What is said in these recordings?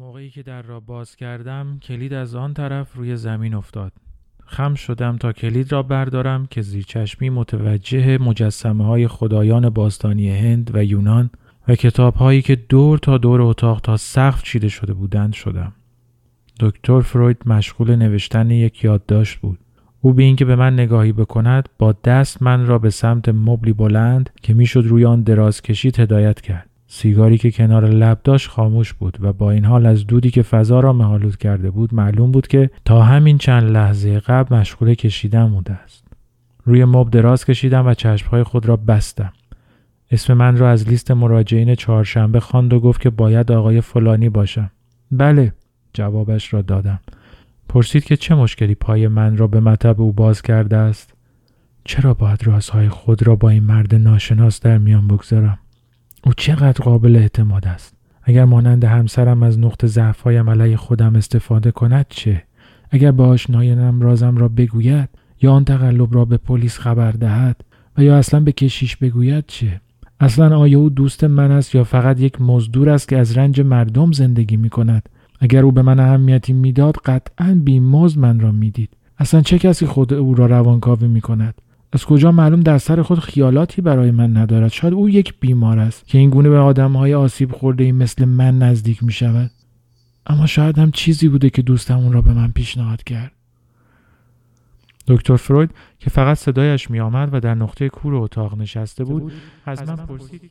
موقعی که در را باز کردم کلید از آن طرف روی زمین افتاد خم شدم تا کلید را بردارم که زیر چشمی متوجه مجسمه های خدایان باستانی هند و یونان و کتاب هایی که دور تا دور اتاق تا سقف چیده شده بودند شدم. دکتر فروید مشغول نوشتن یک یادداشت بود. او به اینکه به من نگاهی بکند با دست من را به سمت مبلی بلند که می‌شد روی آن دراز کشید هدایت کرد. سیگاری که کنار لب داشت خاموش بود و با این حال از دودی که فضا را مهالود کرده بود معلوم بود که تا همین چند لحظه قبل مشغول کشیدن بوده است. روی مب دراز کشیدم و چشمهای خود را بستم. اسم من را از لیست مراجعین چهارشنبه خواند و گفت که باید آقای فلانی باشم. بله جوابش را دادم. پرسید که چه مشکلی پای من را به مطب او باز کرده است؟ چرا باید رازهای خود را با این مرد ناشناس در میان بگذارم؟ او چقدر قابل اعتماد است؟ اگر مانند همسرم از نقط ضعفهایم علیه خودم استفاده کند چه؟ اگر به آشنایانم رازم را بگوید یا آن تقلب را به پلیس خبر دهد و یا اصلا به کشیش بگوید چه؟ اصلا آیا او دوست من است یا فقط یک مزدور است که از رنج مردم زندگی می کند؟ اگر او به من اهمیتی می‌داد قطعا بیمزد من را می‌دید. اصلا چه کسی خود او را روانکاوی می کند؟ از کجا معلوم در سر خود خیالاتی برای من ندارد؟ شاید او یک بیمار است که این گونه به آدمهای آسیب خورده ای مثل من نزدیک می شود اما شاید هم چیزی بوده که دوستم اون را به من پیشنهاد کرد. دکتر فروید که فقط صدایش می آمد و در نقطه کور اتاق نشسته بود از من پرسید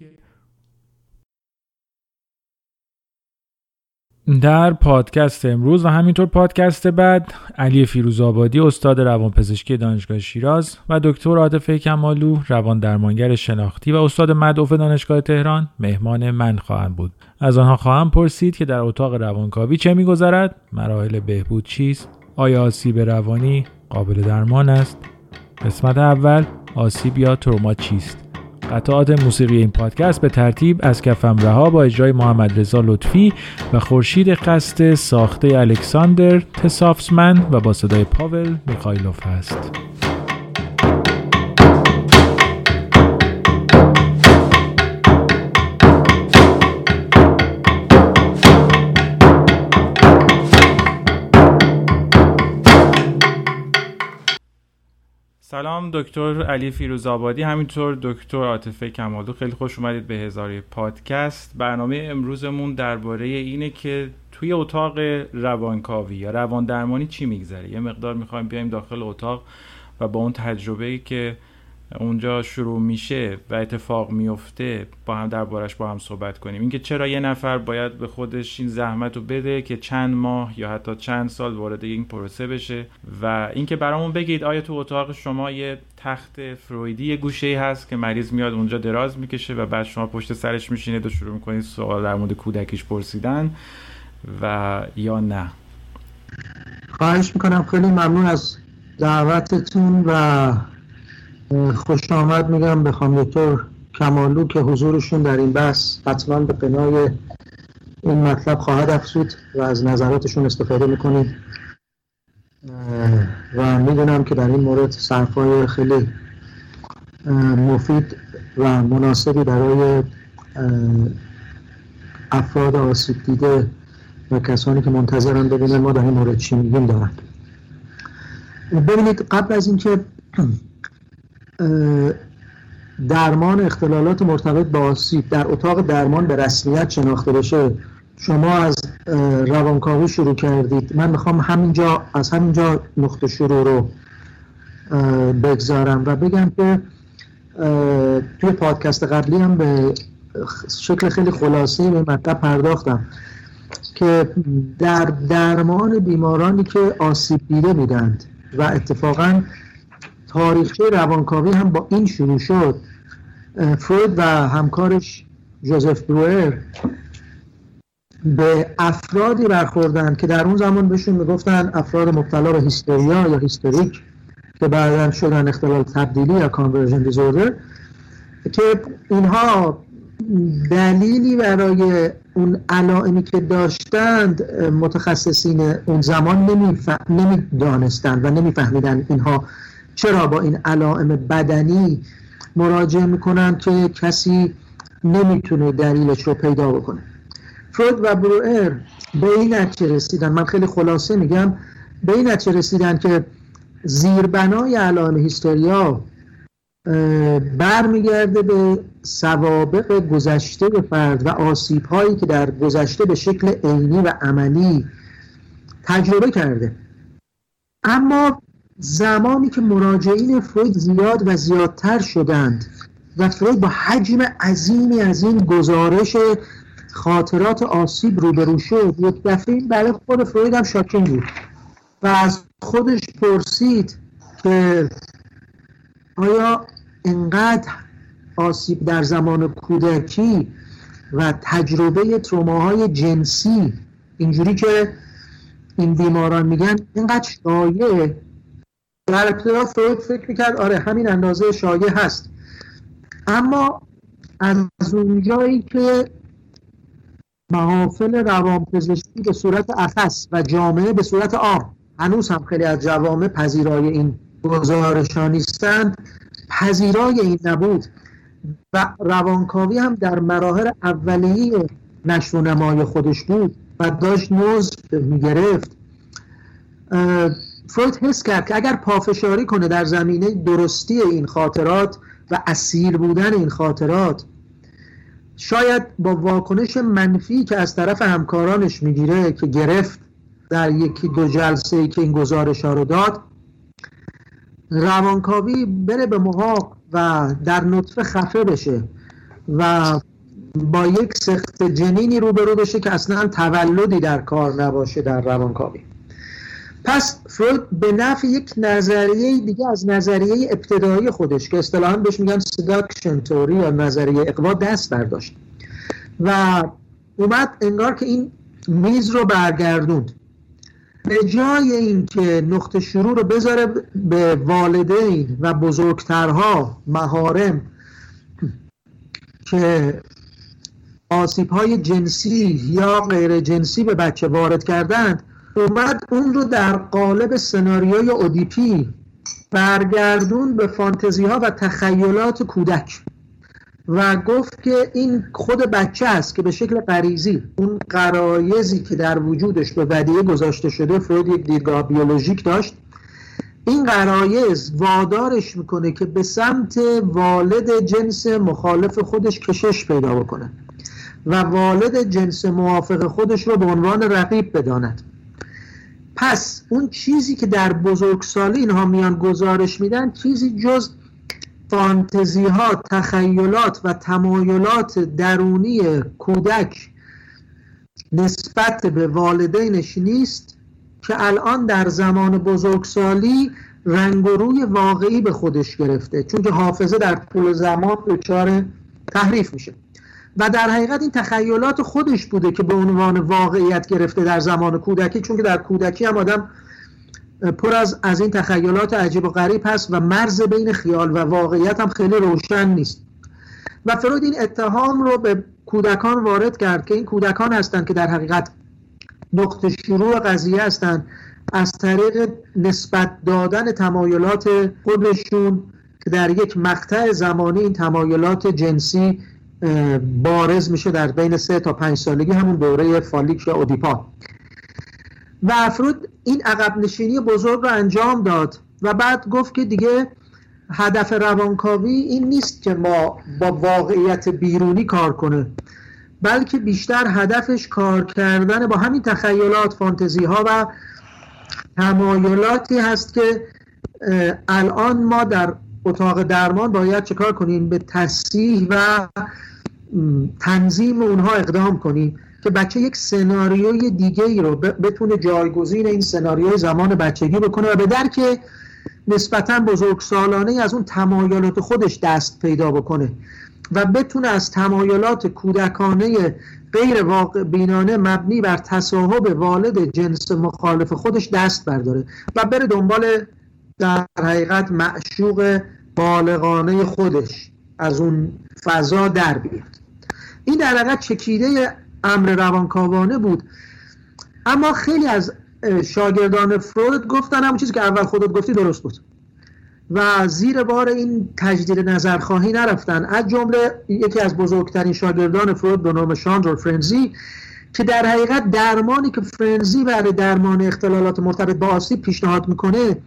در پادکست امروز و همینطور پادکست بعد علی فیروزآبادی استاد روانپزشکی دانشگاه شیراز و دکتر عاطفه کمالو روان درمانگر شناختی و استاد مدعوف دانشگاه تهران مهمان من خواهند بود. از آنها خواهم پرسید که در اتاق روانکاوی چه میگذرد؟ مراحل بهبود چیست؟ آیا آسیب روانی قابل درمان است؟ قسمت اول آسیب یا تروما چیست؟ قطعات موسیقی این پادکست به ترتیب از کفم رها با اجرای محمد رضا لطفی و خورشید قصد ساخته الکساندر تسافسمن و با صدای پاول میخایلوف است. سلام دکتر علی فیروزآبادی همینطور دکتر عاطفه کمالو. خیلی خوش اومدید به هزاری پادکست. برنامه امروزمون درباره اینه که توی اتاق روانکاوی یا روان درمانی چی میگذره؟ یه مقدار می‌خوایم بیایم داخل اتاق و با اون تجربه که اونجا شروع میشه و اتفاق میفته با هم دربارش با هم صحبت کنیم. اینکه چرا یه نفر باید به خودش این زحمت رو بده که چند ماه یا حتی چند سال وارد این پروسه بشه. و اینکه برامون بگید آیا تو اتاق شما یه تخت فرویدی یه گوشه هست که مریض میاد اونجا دراز می‌کشه و بعد شما پشت سرش میشینید و شروع می‌کنید سوال در مورد کودکیش پرسیدن و یا نه؟ خواهش می‌کنم. خیلی ممنون از دعوتتون و خوش آمد میگم به خانم دکتر کمالو که حضورشون در این بحث حتما به قنای این مطلب خواهد افزود و از نظراتشون استفاده می‌کنیم. و می‌دونم که در این مورد صرفای خیلی مفید و مناسبی برای افراد آسیب دیده و کسانی که منتظرن ببینن ما در این مورد چی میگیم دارن. ببینید قبل از اینکه درمان اختلالات مرتبط با آسیب در اتاق درمان به رسمیت شناخته بشه. شما از روانکاوی شروع کردید. من می‌خوام همینجا از همینجا نقطه شروع رو بگذارم و بگم که توی پادکست قبلی هم به شکل خیلی خلاصه به مطلب پرداختم که در درمان بیمارانی که آسیب دیده میدند و اتفاقا تاریخچه روانکاوی هم با این شروع شد. فروید و همکارش جوزف بروئر به افرادی برخوردن که در اون زمان بهشون می‌گفتن افراد مبتلا به هیستریا یا هیستریک که بعدا شدن اختلال تبدیلی یا conversion disorder که اینها دلیلی برای اون علائمی که داشتند متخصصین اون زمان نمی‌دانستند و نمیفهمیدن اینها چرا با این علائم بدنی مراجعه می‌کنن که کسی نمی‌تونه دلیلش رو پیدا بکنه؟ فروید و بروئر به این نتیجه رسیدن من خیلی خلاصه میگم به این نتیجه رسیدن که زیربنای علائم هیستریا برمیگرده به سوابق گذشته فرد و آسیب هایی که در گذشته به شکل عینی و عملی تجربه کرده. اما زمانی که مراجعین فروید زیاد و زیادتر شدند و فروید با حجم عظیمی از این گزارش خاطرات آسیب روبرو شد یک دفعه این برای خود فروید هم شاکین بود و از خودش پرسید که آیا انقدر آسیب در زمان کودکی و تجربه تروماهای جنسی اینجوری که این بیماران میگن اینقدر شایع در ابتدا فروید فکر می‌کرد آره همین اندازه شایع هست. اما از اونجایی که محافل روانپزشکی به صورت اخص و جامعه به صورت عام هنوز هم خیلی از جوامع پذیرای این گزارشان نیستند پذیرای این نبود و روانکاوی هم در مراحل اولیه نشر و نمای خودش بود و داشت نوز می‌گرفت. فروید حس کرد که اگر پافشاری کنه در زمینه درستی این خاطرات و اسیر بودن این خاطرات شاید با واکنش منفی که از طرف همکارانش می‌گیره که گرفت در یکی دو جلسه ای که این گزارش ها رو داد روانکاوی بره به محاق و در نطفه خفه بشه و با یک سخت جنینی روبرو بشه که اصلا تولدی در کار نباشه در روانکاوی. پس فروید به نفع یک نظریه دیگه از نظریه ابتدایی خودش که اصطلاحا بهش میگن سداکشن توری یا نظریه اقوا دست برداشت. و اومد انگار که این میز رو برگردوند. به جای اینکه نقطه شروع رو بذاره به والدین و بزرگترها مهارم که آسیب های جنسی یا غیر جنسی به بچه وارد کردند اومد اون رو در قالب سناریوی اودیپی برگردون به فانتزی ها و تخیلات کودک و گفت که این خود بچه است که به شکل غریزی اون قرایزی که در وجودش به ودیه گذاشته شده فروید یک دیدگاه بیولوژیک داشت این قرایز وادارش می‌کنه که به سمت والد جنس مخالف خودش کشش پیدا بکنه و والد جنس موافق خودش رو به عنوان رقیب بداند. پس اون چیزی که در بزرگسالی اینها میان گزارش میدن چیزی جز فانتزی ها تخیلات و تمایلات درونی کودک نسبت به والدینش نیست که الان در زمان بزرگسالی رنگ و روی واقعی به خودش گرفته. چون که حافظه در طول زمان دچار تحریف میشه. و در حقیقت این تخیلات خودش بوده که به عنوان واقعیت گرفته در زمان کودکی چون که در کودکی هم آدم پر از از این تخیلات عجیب و غریب هست و مرز بین خیال و واقعیت هم خیلی روشن نیست. و فروید این اتهام رو به کودکان وارد کرد که این کودکان هستند که در حقیقت نقطه شروع قضیه هستند از طریق نسبت دادن تمایلات خودشون که در یک مقطع زمانی این تمایلات جنسی بارز میشه در بین سه تا پنج سالگی همون دوره فالیک یا اودیپا. و افرود این عقب نشینی بزرگ رو انجام داد و بعد گفت که دیگه هدف روانکاوی این نیست که ما با واقعیت بیرونی کار کنه بلکه بیشتر هدفش کار کردن با همین تخیلات فانتزی ها و تمایلاتی هست که الان ما در اتاق درمان باید چکار کنیم؟ به تصیح و تنظیم اونها اقدام کنیم که بچه یک سناریوی دیگه ای رو بتونه جایگزین این سناریوی زمان بچگی بکنه و به درک نسبتا بزرگ سالانه از اون تمایلات خودش دست پیدا بکنه و بتونه از تمایلات کودکانه غیر واقع بینانه مبنی بر تصاحب والد جنس مخالف خودش دست برداره و بره دنبال در حقیقت معشوق بالغانه خودش از اون فضا در بیاد. این در حقیقت چکیده امر روانکاوانه بود. اما خیلی از شاگردان فروید گفتن همون چیزی که اول خودت گفتی درست بود. و زیر بار این تجدید نظرخواهی نرفتن. از جمله یکی از بزرگترین شاگردان فروید به نام شاندر فرنزی که در حقیقت درمانی که فرنزی برای درمان اختلالات مرتبط با آسیب پیشنهاد می‌کنه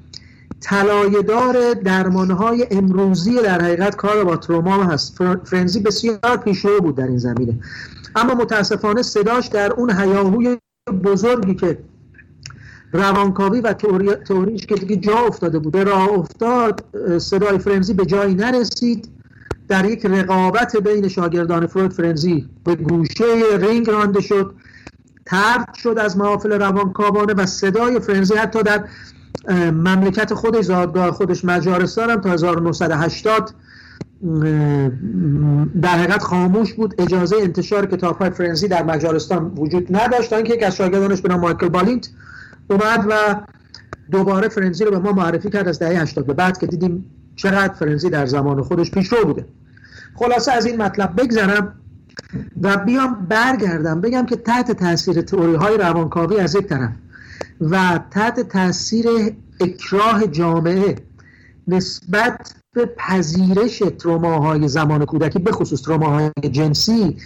طلایه‌دار درمانهای امروزی در حقیقت کار با تروما هست. فرنزی بسیار پیشرو بود در این زمینه. اما متاسفانه صداش در اون هیاهوی بزرگی که روانکاوی و تئوریش که دیگه جا افتاده بود به راه افتاد صدای فرنزی به جایی نرسید. در یک رقابت بین شاگردان فروید فرنزی به گوشه رینگ رانده شد. ترد شد از محافل روانکاوانه و صدای فرنزی حتی در مملکت خودش زادگاه خودش مجارستان هم تا 1980 در حقیقت خاموش بود. اجازه انتشار کتاب های فرنزی در مجارستان وجود نداشت. تا اینکه یک از شاگردانش به نام مایکل بالینت اومد و دوباره فرنزی رو به ما معرفی کرد از دهه 80 به بعد که دیدیم چقدر فرنزی در زمان خودش پیشرو بوده. خلاصه از این مطلب بگذرم و بیام برگردم. بگم که تحت تاثیر تئوری های روانکاوی از یک طرف. و تحت تاثیر اکراه جامعه نسبت به پذیرش تروماهای زمان کودکی به خصوص تروماهای جنسی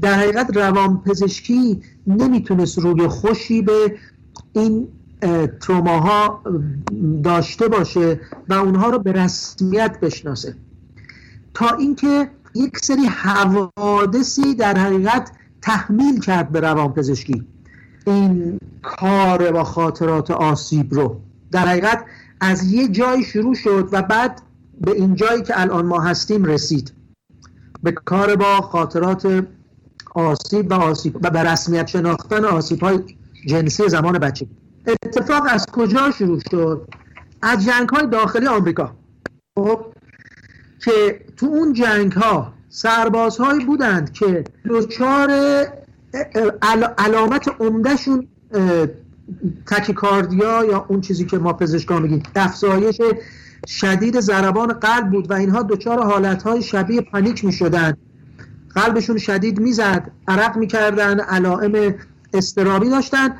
در حقیقت روانپزشکی نمی‌تونست روی خوشی به این تروماها داشته باشه و اونها رو به رسمیت بشناسه. تا اینکه یک سری حوادثی در حقیقت تحمیل کرد به روانپزشکی. این کار با خاطرات آسیب رو. در حقیقت از یه جای شروع شد و بعد به این جایی که الان ما هستیم رسید. به کار با خاطرات آسیب و آسیب و به رسمیت شناختن آسیب های جنسی زمان بچه. اتفاق از کجا شروع شد؟ از جنگ های داخلی آمریکا. خب که تو اون جنگ ها سربازهایی بودند که دچار علامت عمدهشون تکیکاردیا یا اون چیزی که ما پزشکا میگیم افزایش شدید ضربان قلب بود و اینها دچار حالتهای شبیه پانیک می‌شدن قلبشون شدید می‌زد عرق می‌کردن علائم استرابی داشتن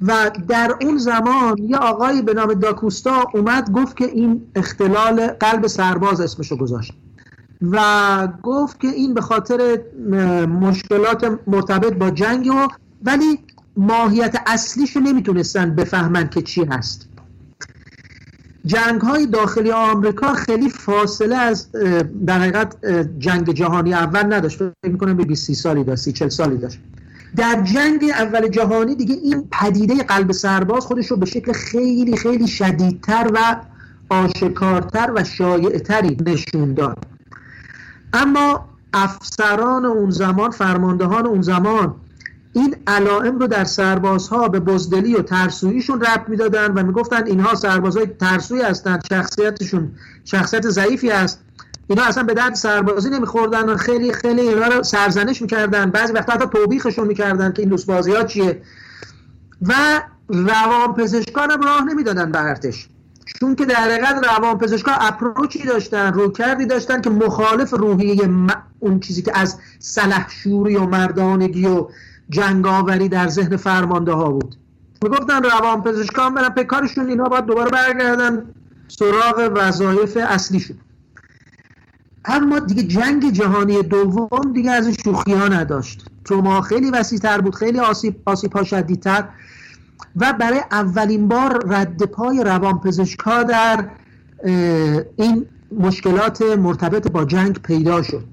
و در اون زمان یه آقایی به نام داکوستا اومد گفت که این اختلال قلب سرباز اسمشو گذاشت. و گفت که این به خاطر مشکلات مرتبط با جنگ و ولی ماهیت اصلیشو نمی‌تونستن بفهمن که چی هست. جنگ های داخلی آمریکا خیلی فاصله از در حقیقت جنگ جهانی اول نداشت. فکر می‌کنم به 20 سالی داشت 30 سالی داشت. در جنگ اول جهانی دیگه این پدیده قلب سرباز خودش رو به شکل خیلی خیلی شدیدتر و آشکارتر و شایعتری نشون داد. اما افسران اون زمان فرماندهان اون زمان این علائم رو در سربازها به بزدلی و ترسویشون ربط می‌دادن و می‌گفتن اینها سربازهای ترسوی هستند شخصیتشون شخصیت ضعیفی است اینا اصلا به درد سربازی نمیخوردن و خیلی خیلی اینا رو سرزنش می‌کردن. بعضی وقتا حتی توبیخشون می‌کردن که این دوست بازی ها چیه. و روان پزشکان هم راه نمی‌دادن به ارتش. چون که در حقیقت روان پزشکان اپروچی داشتن رو کردی داشتن که مخالف روحیه اون چیزی که از سلحشوری و مردانگی و جنگاوری در ذهن فرمانده ها بود. می‌گفتن روان پزشکان برن به کارشون اینا باید دوباره برگردن سراغ وظایف اصلیشون اما دیگه جنگ جهانی دوم دیگه از این شوخی ها نداشت تروما خیلی وسیع تر بود خیلی آسیب, آسیب ها شدیدتر. و برای اولین بار رد پای روانپزشک ها در این مشکلات مرتبط با جنگ پیدا شد.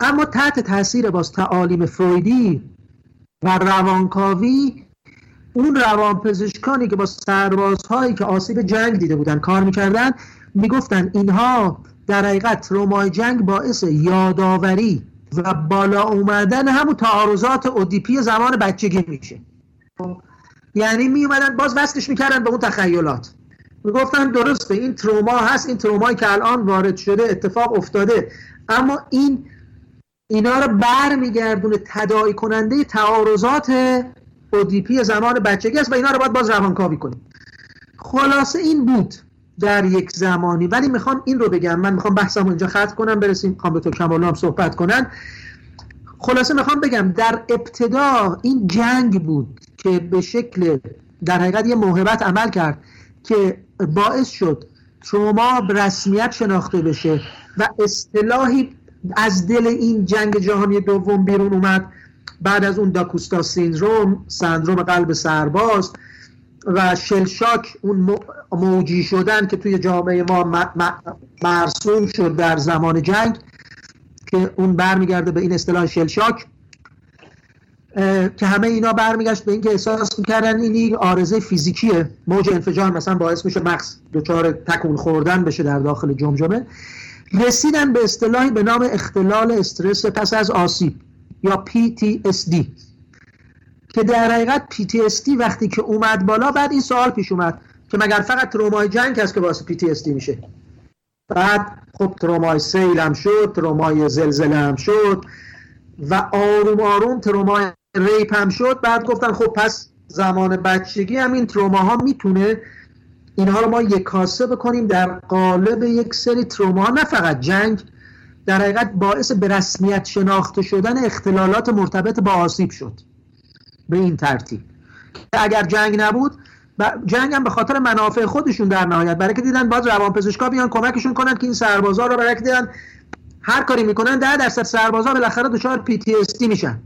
اما تحت تاثیر باز تعالیم فرویدی و روانکاوی اون روانپزشکانی که با سربازهایی که آسیب جنگ دیده بودن کار می‌کردن می‌گفتن اینها در حقیقت ترومای جنگ باعث یادآوری و بالا اومدن همون تعارضات اودیپی زمان بچگی میشه. یعنی می اومدن باز وصلش می‌کردن به اون تخیلات. می‌گفتن درسته این تروما هست این ترومایی که الان وارد شده اتفاق افتاده. اما این اینا رو بر میگردونه تداعی کننده تعارضات اودیپی زمان بچگی است و اینا رو باید باز روانکاوی کنیم. خلاصه این بود در یک زمانی. ولی می‌خوام این رو بگم. من می‌خوام بحثم اینجا ختم کنم برسیم. می‌خوام به تو هم صحبت کنن. خلاصه می‌خوام بگم در ابتدا این جنگ بود که به شکل در حقیقت یه موهبت عمل کرد که باعث شد تروما به رسمیت شناخته بشه و اصطلاحی از دل این جنگ جهانی دوم بیرون اومد. بعد از اون داکوستا سیندروم سندروم قلب سرباز و شلشاک اون موجی شدن که توی جامعه ما مرسوم شد در زمان جنگ که اون برمیگرده به این اصطلاح شلشاک که همه اینا برمیگشت به اینکه احساس می‌کردن این آرزه فیزیکیه. موج انفجار مثلا باعث میشه مغز دچار تکون خوردن بشه در داخل جمجمه. رسیدن به اصطلاحی به نام اختلال استرس پس از آسیب یا PTSD که در حقیقت PTSD وقتی که اومد بالا بعد این سوال پیش اومد که مگر فقط ترومای جنگ هست که باعث PTSD میشه؟ بعد خب ترومای سیل هم شد ترومای زلزله هم شد و آروم آروم ترومای ریپ هم شد. بعد گفتن خب پس زمان بچگی هم این تروماها می‌تونه اینها رو ما یک کاسه بکنیم در قالب یک سری تروما نه فقط جنگ در حقیقت باعث به رسمیت شناخته شدن اختلالات مرتبط با آسیب شد. به این ترتیب. اگر جنگ نبود جنگ هم به خاطر منافع خودشون در نهایت. برای که دیدن باز روانپزشکا بیان کمکشون کنن که این سربازا رو برای که دیدن هر کاری می‌کنن ده درصد سربازا بالاخره دچار پی تی اس میشن.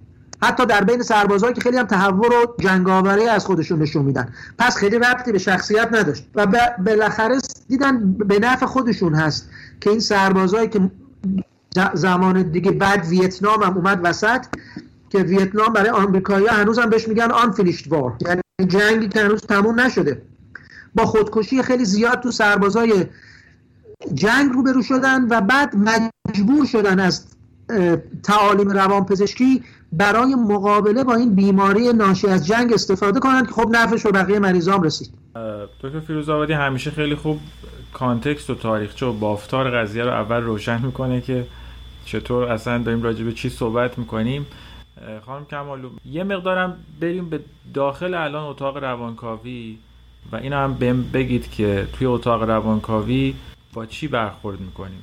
حتی در بین سربازایی که خیلی هم تهور و جنگاوری از خودشون نشون میدن. پس خیلی ربطی به شخصیت نداشت و بالاخره دیدن به نفع خودشون هست که این سربازایی که زمان دیگه بعد ویتنام هم اومد وسط که ویتنام برای آمریکایی‌ها هنوز هم بهش میگن آن فینیشت وار یعنی جنگی که هنوز تموم نشده. با خودکشی خیلی زیاد تو سربازای جنگ روبرو شدن و بعد مجبور شدن از تعالیم روانپزشکی برای مقابله با این بیماری ناشی از جنگ استفاده کنند که خب نفعش به بقیه مریضام رسید. دکتر فیروز آبادی همیشه خیلی خوب context و تاریخچه و بافتار قضیه رو اول روشن می‌کنه که چطور اصلا داریم راجع به چی صحبت می‌کنیم. خانم کمالو یه مقدارم بریم به داخل الان اتاق روانکاوی و اینا هم بگید که توی اتاق روانکاوی با چی برخورد می‌کنیم؟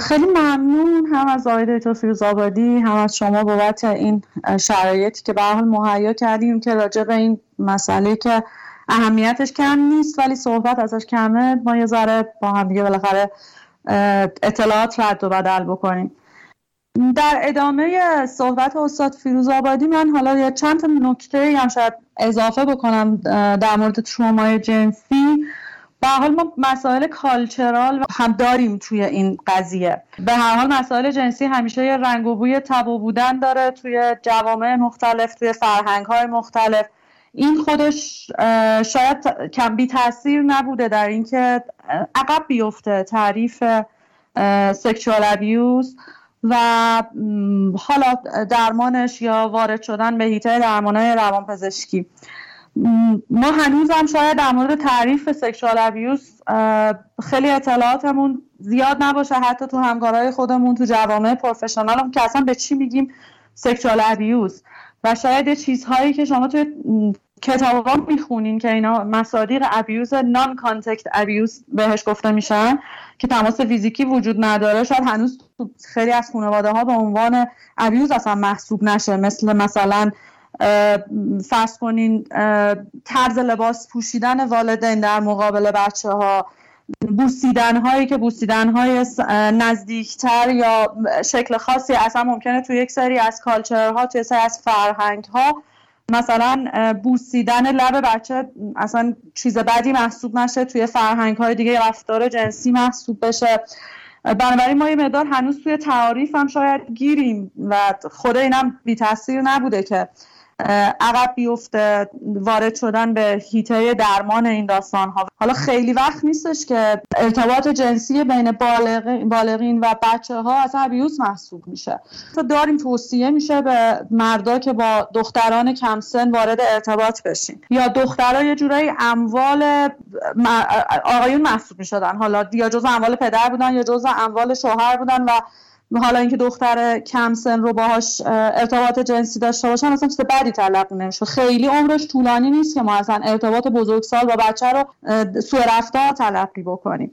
خیلی ممنون هم از آقای دکتر فیروز آبادی هم از شما بابت این شرایطی که به حال مهیا کردیم که راجع به این مسئله که اهمیتش کم نیست ولی صحبت ازش کمه. ما یه ذره با هم دیگه بالاخره اطلاعات رد و بدل بکنیم. در ادامه صحبت استاد فیروز آبادی من حالا یه چند نکته هم شاید اضافه بکنم در مورد ترومای جنسی. به حال ما مسائل کالچرال هم داریم توی این قضیه. به هر حال مسائل جنسی همیشه یه رنگ و بوی تبا بودن داره توی جوامع مختلف توی فرهنگ های مختلف. این خودش شاید کم بی تاثیر نبوده در اینکه عقب بیفته تعریف سکشوال ابیوز و حالا درمانش یا وارد شدن به هیته درمانهای روانپزشکی. ما هنوز هم شاید در مورد تعریف سکشوال ابیوز خیلی اطلاعاتمون زیاد نباشه حتی تو همکارای خودمون تو جوامع پروفشنال هم که اصلا به چی میگیم sexual abuse و شاید چیزهایی که شما توی کتابا می‌خونین که اینا مصادیق abuse non-contact abuse بهش گفته میشن که تماس فیزیکی وجود نداره. شاید هنوز تو خیلی از خانواده ها به عنوان abuse اصلا محسوب نشه. مثل مثلا فرض کنین طرز لباس پوشیدن والدین در مقابل بچه ها بوسیدن هایی که بوسیدن های نزدیکتر یا شکل خاصی اصلا ممکنه توی یک سری از کالچرها توی سری از فرهنگ ها مثلا بوسیدن لب بچه اصلا چیز بدی محسوب نشه توی فرهنگ های دیگه رفتار جنسی محسوب بشه. بنابراین ما یه مقدار هنوز توی تعاریف هم شاید گیریم و خود اینم بی تاثیر نبوده که عقب بیفته وارد شدن به هیته درمان این داستان ها حالا خیلی وقت نیستش که ارتباط جنسی بین بالغین و بچه ها از ابیوز محسوب میشه. تا داریم توصیه میشه به مردا که با دختران کم سن وارد ارتباط بشین. یا دخترها یه جورایی اموال آقایون محسوب می‌شدن. حالا یا جز اموال پدر بودن یا جز اموال شوهر بودن و حالا اینکه دختر کم سن رو باهاش ارتباط جنسی داشته باشن اصلا چیز بدی تلقی نمیشه خیلی عمرش طولانی نیست که ما اصلا ارتباط بزرگسال با بچه رو سوء رفتار تلقی بکنیم.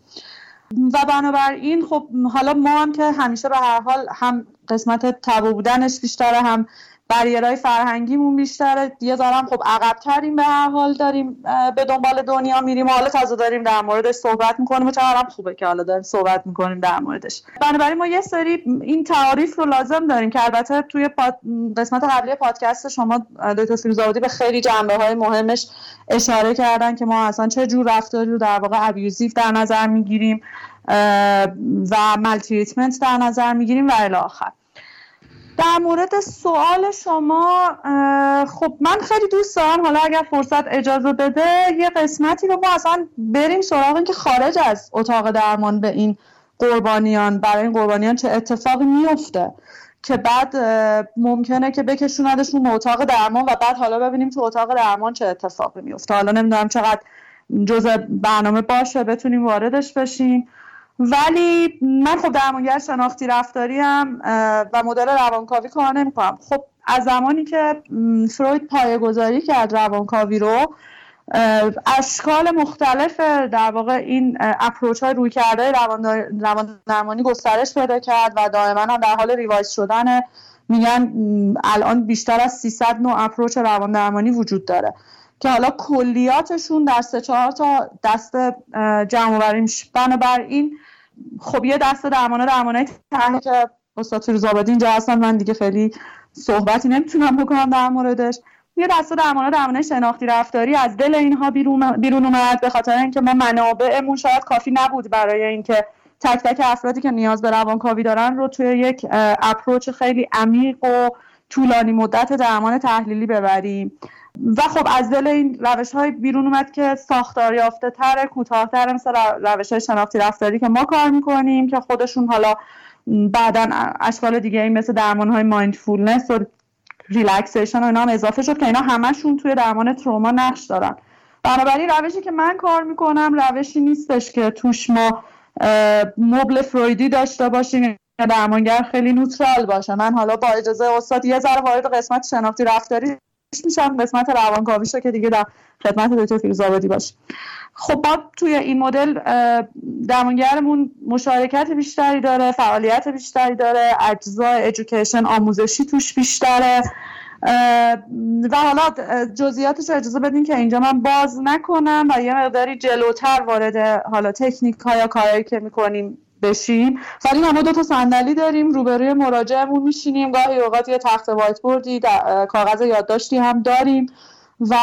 و بنابراین خب حالا ما هم که همیشه به هر حال هم قسمت تبا بودنش بیشتره هم بریرهای فرهنگیمون بیشتره. یه دارم خب عقبتریم به هر حال داریم به دنبال دنیا میریم. حالا تازه داریم در موردش صحبت می‌کنیم و چقدر خوبه که حالا داریم صحبت می‌کنیم در موردش. بنابراین ما یه سری این تعاریف رو لازم داریم که البته توی قسمت قبلی پادکست شما دکتر فیروزآبادی به خیلی جنبه های مهمش اشاره کردن که ما اصلا چه جور رفتاری رو در واقع ابیوزیو در نظر می‌گیریم و ملتریتمنت در نظر می‌گیریم و الی آخر. در مورد سوال شما خب من خیلی دوست دارم حالا اگر فرصت اجازه بده یه قسمتی رو ما اصلا بریم سراغ این که خارج از اتاق درمان به این قربانیان برای این قربانیان چه اتفاقی میفته که بعد ممکنه که بکشوندشون به اتاق درمان و بعد حالا ببینیم تو اتاق درمان چه اتفاقی میفته حالا نمی‌دونم چقدر جزء برنامه باشه بتونیم واردش بشیم. ولی من خب درمانگر شناختی رفتاری هم و مدل روانکاوی کار نمی‌کنم. خب از زمانی که فروید پایه گذاری کرد روانکاوی رو اشکال مختلف در واقع این اپروچ های روی کرده روان درمانی گسترش پیدا کرد و دائما هم در حال revise شدن. میگن الان بیشتر از 300 نوع approach روان درمانی وجود داره. که حالا کلیاتشون در سه چهار تا دست جمع بر بنابراین خب یه دست درمانه درمانه تنها که استاد فیروزآبادی اینجا هستن. من دیگه خیلی صحبتی نمی‌تونم بکنم در موردش. یه دسته درمانه درمانه شناختی رفتاری از دل اینها بیرون, بیرون اومد به خاطر اینکه ما منابعمون شاید کافی نبود برای اینکه تک تک افرادی که نیاز به روانکاوی دارن رو توی یک approach خیلی عمیق و طولانی مدت درمان تحلیلی ببریم. و خب از دل این روش های بیرون اومد که ساختار یافته تر کوتاهتر مثل روش های شناختی رفتاری که ما کار می‌کنیم که خودشون حالا بعدا اشکال دیگه این مثل درمان های mindfulness و relaxation و اینا هم اضافه شد که اینا همشون توی درمان تروما نقش دارن. بنابراین روشی که من کار می‌کنم روشی نیستش که توش ما مبل فرویدی داشته باشیم درمانگر خیلی نوترال باشه. من حالا با اجازه استاد یه ذره وارد قسمت شناختی رفتاری میشم قسمت روانکاوی شو که دیگه در خدمت دکتر فیروزآبادی باشه. خب ما توی این مدل درمانگرمون مشارکت بیشتری داره فعالیت بیشتری داره اجزای ادویکیشن آموزشی توش بیشتره. و حالا جزئیاتش رو اجازه بدین که اینجا من باز نکنم و یه مقداری جلوتر وارد حالا تکنیک ها یا کارهایی که می‌کنیم بشیم ولی ما دو تا صندلی داریم روبروی مراجعمون میشینیم. گاهی اوقات یه تخت وایت بوردی کاغذ یادداشتی هم داریم و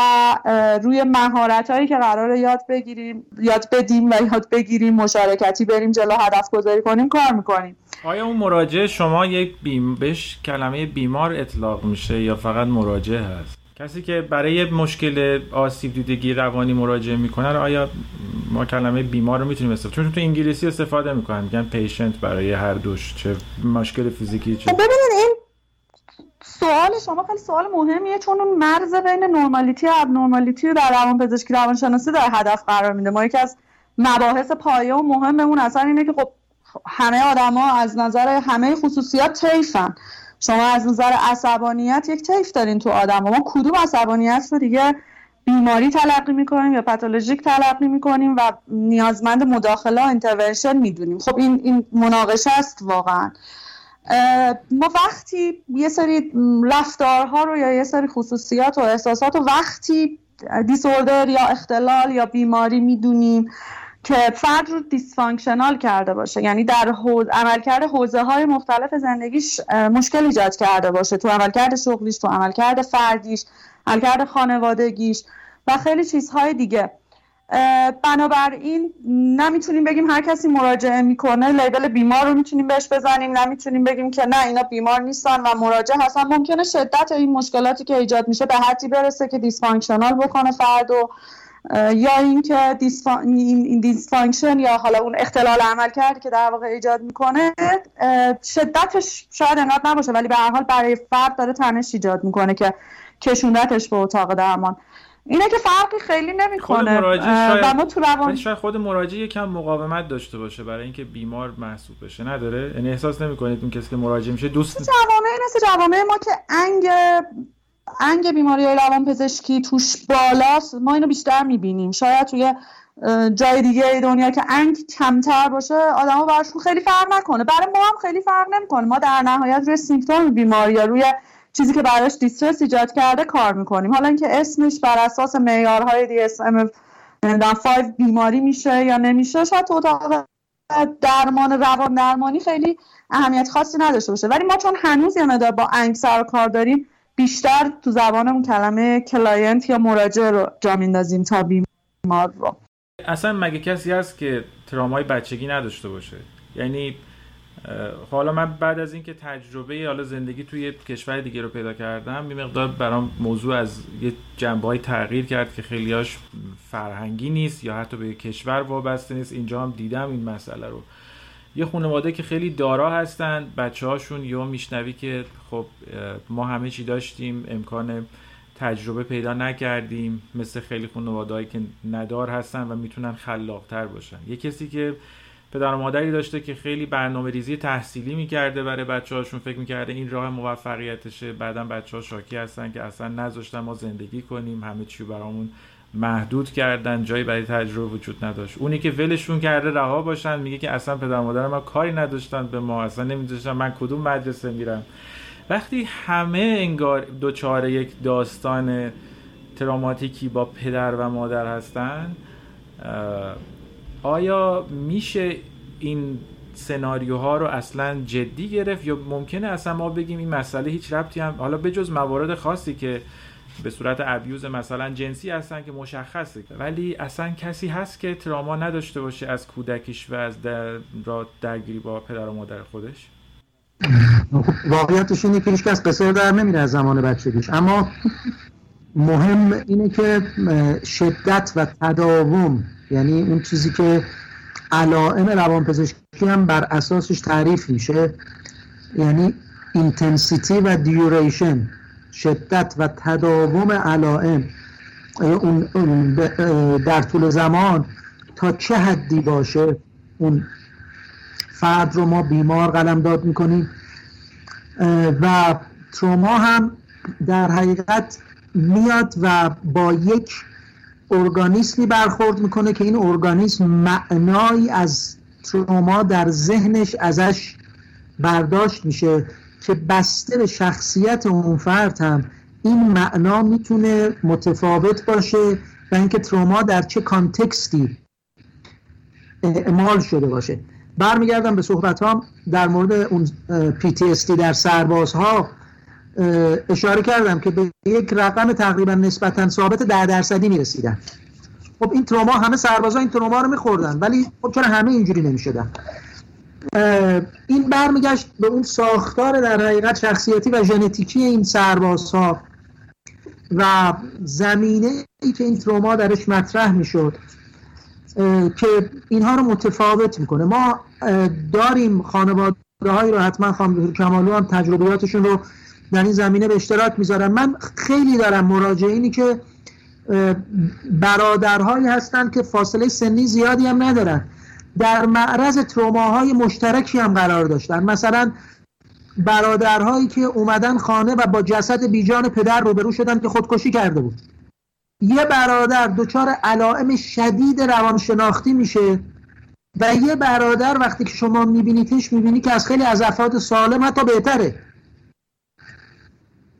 روی مهارت هایی که قرار یاد بگیریم یاد بدیم و یاد بگیریم مشارکتی بریم جلو هدف گذاری کنیم کار می‌کنیم. آیا اون مراجعه شما یک بیم بهش کلمه بیمار اطلاق میشه یا فقط مراجعه هست؟ کسی که برای مشکل آسیب دیدگی روانی مراجعه می‌کنه آیا ما کلمه بیمار رو می‌تونیم استفاده چون تو انگلیسی استفاده می‌کنن میگن پیشنت برای هر دوش چه مشکل فیزیکی چه خب ببینید این سوال شما خیلی سوال مهمیه چون اون مرز بین نرمالیتی و ابنرمالیتی رو در روان پزشکی روانشناسی در هدف قرار میده. ما یکی از مباحث پایه و مهممون اصلا اینه که خب همه آدما از نظر همه خصوصیات تیفن شما از نظر عصبانیت یک تیف دارین تو آدم ما کدوم عصبانیت رو دیگه بیماری تلقی می‌کنیم یا پاتولوژیک تلقی می‌کنیم و نیازمند مداخله و intervention می‌دونیم. خب این این مناقشه است واقعا. ما وقتی یه سری رفتارها رو یا یه سری خصوصیات و احساسات و وقتی disorder یا اختلال یا بیماری می‌دونیم که فرد رو dysfunctional کرده باشه. یعنی در حوز... عملکرد حوزه های مختلف زندگیش مشکل ایجاد کرده باشه. تو عملکرد شغلیش تو عملکرد فردیش عملکرد خانوادگیش و خیلی چیزهای دیگه. بنابراین نمی‌تونیم بگیم هر کسی مراجعه می‌کنه label بیمار رو می‌تونیم بهش بزنیم. نمی‌تونیم بگیم که نه اینا بیمار نیستن و مراجع هستن ممکنه شدت این مشکلاتی که ایجاد میشه به حدی برسه که dysfunctional بکنه فرد و یا اینکه این dysfunction یا حالا اون اختلال عملکردی که در واقع ایجاد می‌کنه شدتش شاید انقدر نباشه ولی به هر حال برای فرد داره تنش ایجاد می‌کنه که کشوندتش به اتاق درمان. اینه که فرقی خیلی نمی‌کنه. و ما تو روان شاید خود مراجع یکم مقاومت داشته باشه برای اینکه بیمار محسوب بشه. نداره؟ یعنی احساس نمی‌کنید اون کسی که مراجع میشه دوست جوامع مثل جوامع ما که انگ انگ بیماری های روان پزشکی توش بالاست ما اینو بیشتر می‌بینیم. شاید توی جای دیگه دنیا که انگ کمتر باشه آدما براشون خیلی فرق نکنه. برای ما هم خیلی فرق نمی‌کنه. ما در نهایت روی سیمپتوم بیماری یا روی چیزی که براش distress ایجاد کرده کار می‌کنیم. حالا اینکه اسمش بر اساس معیارهای DSM 5 بیماری میشه یا نمیشه شاید تو اتاق درمان روان درمانی خیلی اهمیت خاصی نداشته باشه. ولی ما چون هنوز یه مقدار با انگ سر کار داریم بیشتر تو زبانمون کلمه client یا مراجع رو جا میندازیم تا بیمار رو. اصلا مگه کسی هست که ترامای بچگی نداشته باشه؟ یعنی حالا من بعد از اینکه تجربه حالا زندگی توی کشور دیگه رو پیدا کردم یه مقدار برام موضوع از یه جنبه تغییر کرد که خیلیاش فرهنگی نیست یا حتی به کشور وابسته نیست. اینجا هم دیدم این مسئله رو. یه خانواده که خیلی دارا هستن بچه هاشون یا میشنوی که خب ما همه چی داشتیم امکان تجربه پیدا نکردیم مثل خیلی خانواده که ندار هستن و می‌تونن خلاقتر باشن. یه کسی که پدر و مادری داشته که خیلی برنامه ریزی تحصیلی می‌کرده برای بچه هاشون فکر می‌کرده این راه موفقیتشه. بعدا بچه ها شاکی هستن که اصلا نذاشتن ما زندگی کنیم همه چی برامون محدود کردن جایی برای تجربه وجود نداشت. اونی که ولشون کرده رها باشن میگه که اصلا پدر مادر ما کاری نداشتن به ما اصلا نمی‌دونستن من کدوم مدرسه میرم. وقتی همه انگار دوچاره یک داستان تراماتیکی با پدر و مادر هستن آیا میشه این سناریوها رو اصلا جدی گرفت؟ یا ممکنه اصلا ما بگیم این مسئله هیچ ربطی هم حالا بجز موارد خاصی که به صورت ابیوز مثلا جنسی هستن که مشخصه. ولی اصلا کسی هست که تراما نداشته باشه از کودکیش و از در درگیری با پدر و مادر خودش؟ واقعیتش اینه که هیچ کس قصر در نمیره از زمان بچگیش. اما مهم اینه که شدت و تداوم یعنی اون چیزی که علائم روانپزشکی هم بر اساسش تعریف میشه یعنی اینتنسیتی و دیوریشن شدت و تداوم علائم اون در طول زمان تا چه حدی باشه اون فرد رو ما بیمار قلم داد می‌کنیم. و تروما هم در حقیقت میاد و با یک ارگانیسمی برخورد می‌کنه که این ارگانیسم معنایی از تروما در ذهنش ازش برداشت میشه. که بسته به شخصیت اون فرد هم این معنا می‌تونه متفاوت باشه و اینکه تروما در چه کانتکستی اعمال شده باشه. برمیگردم به صحبت هم در مورد اون PTSD در سربازها. اشاره کردم که به یک رقم تقریبا نسبتا ثابت در درصدی می‌رسیدن. خب این تروما همه سربازا این تروما رو میخوردن ولی خب چرا همه اینجوری نمی‌شدن؟ این برمیگشت به اون ساختار در حقیقت شخصیتی و ژنتیکی این سربازها و زمینه ای که این تروما درش مطرح می‌شد که اینها رو متفاوت می‌کنه. ما داریم خانواده هایی رو حتما خانم کمالو هم تجربیاتشون رو در این زمینه به اشتراک می‌ذارم من خیلی دارم مراجعینی که برادرهایی هستند که فاصله سنی زیادی هم ندارن. در معرض تروماهای مشترکی هم قرار داشتن. مثلا برادرهایی که اومدن خانه و با جسد بیجان پدر روبرو شدن که خودکشی کرده بود. یه برادر دچار علائم شدید روانشناختی میشه و یه برادر وقتی که شما میبینیدش می‌بینی که از خیلی از افراد سالم حتی بهتره.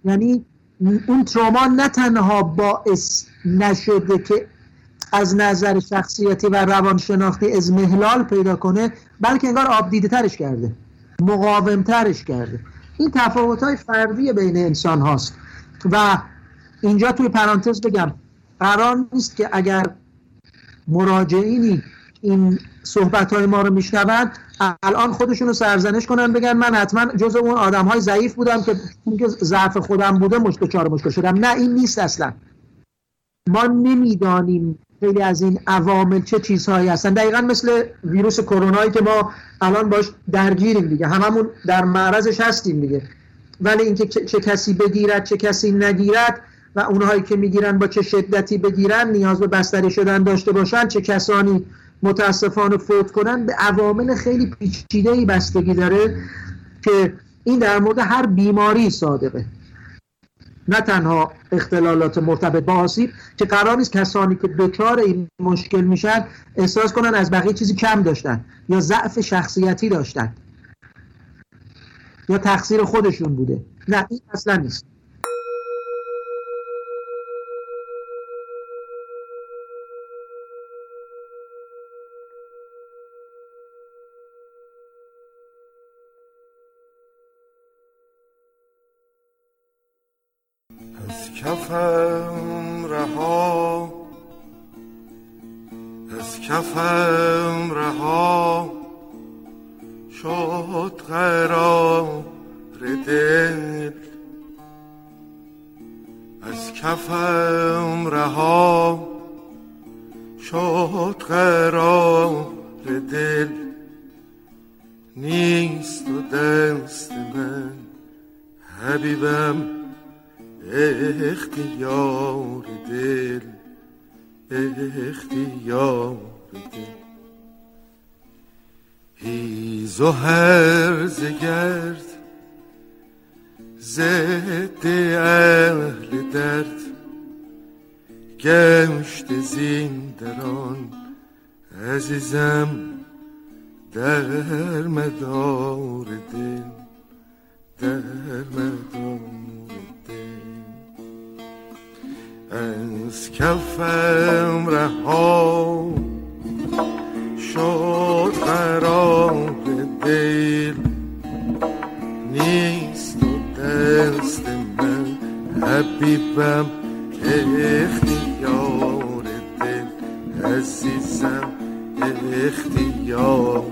یعنی اون تروما نه تنها باعث نشده که از نظر شخصیتی و روانشناختی از محلال پیدا کنه بلکه انگار آب دیده ترش کرده مقاوم ترش کرده. این تفاوت های فردی بین انسان هاست. و اینجا توی پرانتز بگم قرار نیست که اگر مراجعینی این صحبت های ما رو میشنوند الان خودشون رو سرزنش کنن بگن من حتما جز اون آدم های ضعیف بودم که که ضعف خودم بوده مشکل چهار مشکل شدم. نه این نیست اصلا. ما نمی‌دانیم خیلی از این عوامل چه چیزهایی هستن. دقیقا مثل ویروس کرونایی که ما الان باش درگیریم دیگه. هممون در معرضش هستیم دیگه. ولی اینکه چه کسی بگیرد چه کسی نگیرد و اونهایی که می‌گیرن با چه شدتی بگیرن نیاز به بستری شدن داشته باشن چه کسانی متاسفانه فوت کنن به عوامل خیلی پیچیده ای بستگی داره که این در مورد هر بیماری صادقه. نه تنها اختلالات مرتبط با آسیب که قرار نیست کسانی که دچار این مشکل میشن احساس کنن از بقیه چیزی کم داشتن یا ضعف شخصیتی داشتن یا تقصیر خودشون بوده. نه این اصلا نیست. رها شد قرار دل. از کفم رها شد قرار دل. نیست و دست من حبیبم اختیار دل. اختیار دل. هیز و هرز گرد ضد اهل درد گشت زیندران عزیزم در مدار دل در مدار از کفم رها شد قرار دل. نیست و دست من حبیبم اختیار دل. عزیزم اختیار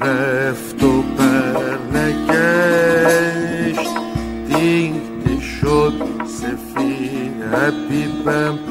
رفت و برنگشت. دینگ شد سفید حبیبم.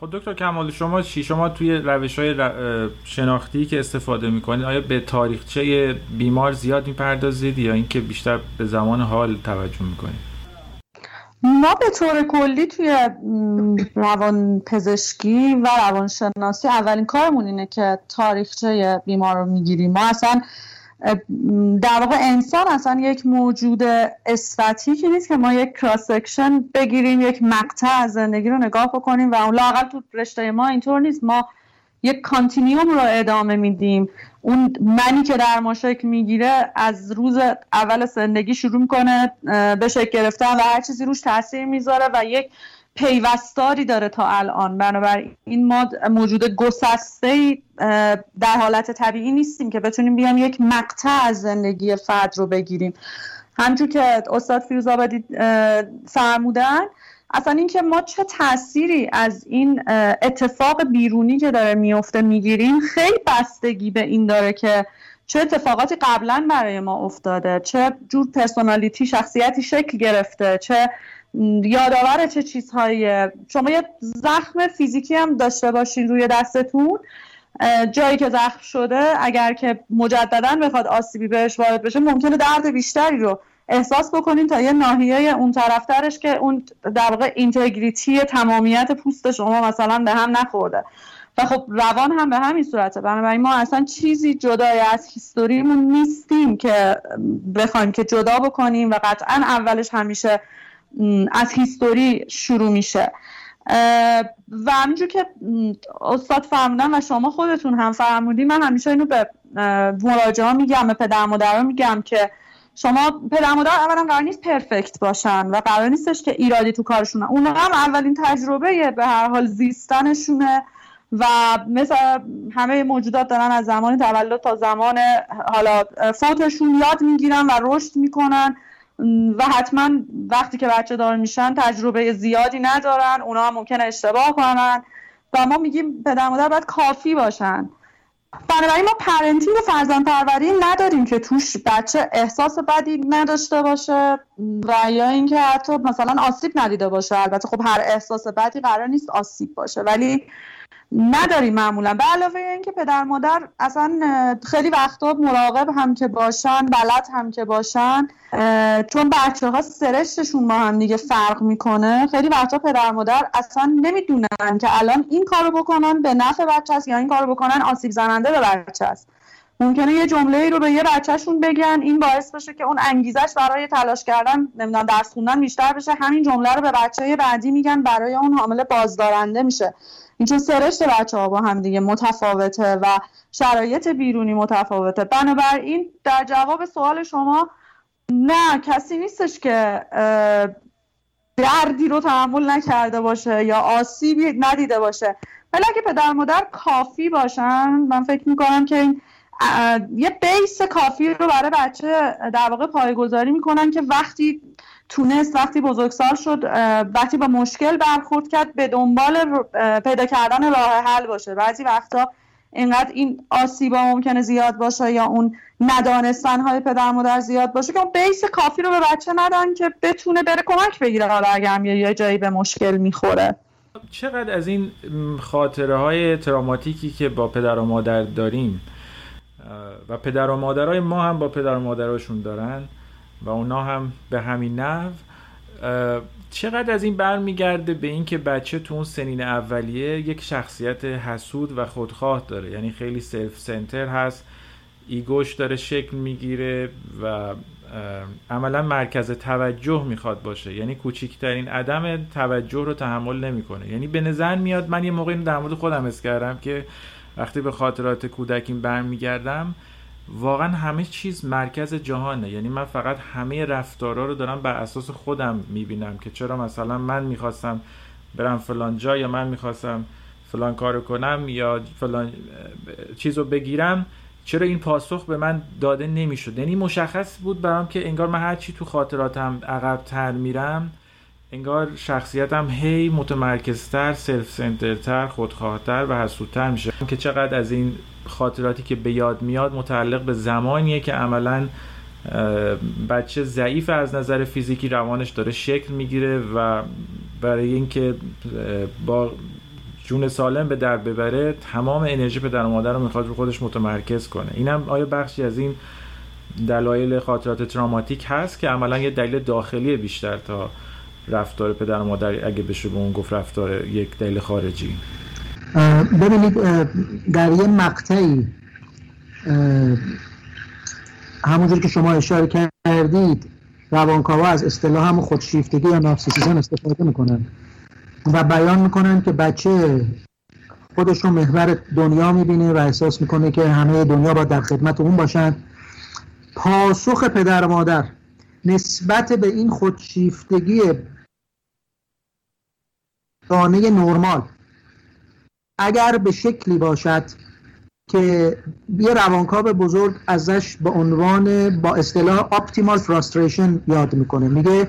خب دکتر کمال شما چی؟ شما توی روش های شناختی که استفاده می‌کنید آیا به تاریخچه بیمار زیاد می‌پردازید یا اینکه بیشتر به زمان حال توجه می‌کنید؟ ما به طور کلی توی روان پزشکی و روانشناسی اولین کارمون اینه که تاریخچه بیمار رو می‌گیریم. ما اصلا در واقع انسان اصلا یک موجود که نیست که ما یک کراس سکشن بگیریم یک مقطع از زندگی رو نگاه بکنیم و اون لاقل تو رشته ما اینطور نیست. ما یک کانتینیوم رو ادامه میدیم. اون منی که در ما شکل می‌گیره از روز اول زندگی شروع می‌کنه به شکل گرفتن و هر چیزی روش تاثیر می‌ذاره و یک پیوستاری داره تا الان. بنابراین این ما موجود گسسته در حالت طبیعی نیستیم که بتونیم بیام یک مقطع از زندگی فرد رو بگیریم. همچون که استاد فیروز آبادی فرمودن اصلا اینکه ما چه تأثیری از این اتفاق بیرونی که داره میفته می‌گیریم خیلی بستگی به این داره که چه اتفاقاتی قبلا برای ما افتاده چه جور پرسونالیتی شخصیتی شکل گرفته چه یادآور چه چیزهایی شما یه زخم فیزیکی هم داشته باشین روی دستتون. جایی که زخم شده اگر که مجددا بخواد آسیبی بهش وارد بشه ممکنه درد بیشتری رو احساس بکنین تا یه ناحیه اون طرفترش که اون در واقع اینتگریتی تمامیت پوست شما مثلا به هم نخورده. و خب روان هم به همین صورته. بنابراین ما اصلا چیزی جدای از هیستوریمون نیستیم که بخوایم که جدا بکنیم و قطعا اولش همیشه از هیستوری شروع میشه. و همینجور که استاد فرمودن و شما خودتون هم فرمودی من همیشه اینو به مراجعه میگم به پدر مادر میگم که شما پدر مادر اولا قرار نیست پرفکت باشن و قرار نیستش که ایرادی تو کارشونه اون هم اولین تجربه به هر حال زیستنشونه و مثل همه موجودات دارن از زمان تولد تا زمان حالا فوتشون یاد می‌گیرن و رشد می‌کنن. و حتما وقتی که بچه دار میشن تجربه زیادی ندارن اونا هم ممکنه اشتباه کنن و ما میگیم پدر مادر باید کافی باشن. بنابراین ما parenting و فرزند پروری نداریم که توش بچه احساس بدی نداشته باشه. و یا اینکه حتی مثلا آسیب ندیده باشه البته خب هر احساس بدی قرار نیست آسیب باشه ولی نداریم معمولا. به علاوه اینکه پدر مادر اصلا خیلی وقتا مراقب هم که باشن بلد هم که باشن چون بچه ها سرشتشون با هم دیگه فرق می‌کنه خیلی وقتا پدر مادر اصلا نمی‌دونن که الان این کارو بکنن به نفع بچه است یا این کارو بکنن آسیب زننده به بچه است ممکنه یه جمله رو به یه بچهشون بگن. این باعث بشه که اون انگیزش برای تلاش کردن نمی‌دونم درس خوندن بیشتر بشه. همین جمله رو به بچه بعدی میگن برای اون حامله بازدارنده میشه. اینجا سرشت بچه ها با هم دیگه متفاوته و شرایط بیرونی متفاوته. بنابراین در جواب سوال شما نه کسی نیستش که دردی رو تحمل نکرده باشه یا آسیبی ندیده باشه. ولی اگه پدر مادر کافی باشن من فکر می‌کنم که این یه بیس کافی رو برای بچه در واقع پایگذاری می‌کنن که وقتی تونست وقتی بزرگسال شد وقتی با مشکل برخورد کرد به دنبال پیدا کردن راه حل باشه. بعضی وقتا اینقدر این آسیبا ممکنه زیاد باشه یا اون ندانستن های پدر مادر زیاد باشه که اون بیس کافی رو به بچه ندن که بتونه بره کمک بگیره حالا اگر یه جایی به مشکل می‌خوره. چقدر از این خاطره های traumatic ی که با پدر و مادر داریم و پدر و مادرای ما هم با پدر و مادراشون دارن و اونا هم به همین نحو. چقدر از این برمیگرده به اینکه بچه تو اون سنین اولیه یک شخصیت حسود و خودخواه داره. یعنی خیلی self center هست ego ش داره شکل می‌گیره و عملا مرکز توجه می‌خواد باشه. یعنی کوچکترین عدم توجه رو تحمل نمی‌کنه. یعنی به نظر میاد من یه موقعی در مورد خودم حس کردم که وقتی به خاطرات کودکیم برمیگردم واقعا همه چیز مرکز جهانه. یعنی من فقط همه رفتارها رو دارم بر اساس خودم می‌بینم که چرا مثلا من می‌خواستم برم فلان جا یا من می‌خواستم فلان کارو کنم یا فلان چیز رو بگیرم چرا این پاسخ به من داده نمی‌شد؟ یعنی مشخص بود برام که انگار من هرچی تو خاطراتم عقب تر میرم انگار شخصیتم هی متمرکزتر سلف سنترتر خودخواهتر و حسودتر میشه. که چقدر از این خاطراتی که به یاد میاد متعلق به زمانیه که عملا بچه ضعیف از نظر فیزیکی روانش داره شکل می‌گیره و برای اینکه با جون سالم به در ببره تمام انرژی پدر و مادر رو می‌خواد رو خودش متمرکز کنه. اینم آیا بخشی از این دلایل خاطرات تراماتیک هست که عملا یه دلیل داخلی بیشتر تا رفتار پدر و مادر اگه بشه به اون گفت رفتار یک دلیل خارجی. ببینید در یه مقطعی همونجور که شما اشاره کردید روانکاوا از اصطلاح هم خودشیفتگی یا نارسیسیزم استفاده می‌کنن و بیان می‌کنن که بچه خودش رو محور دنیا می‌بینه و احساس می‌کنه که همه دنیا با در خدمت اون باشن. پاسخ پدر و مادر نسبت به این خودشیفتگی دانه نرمال اگر به شکلی باشد که یه روانکاو بزرگ ازش به عنوان با اصطلاح اپتیمال فراستریشن یاد می‌کنه. میگه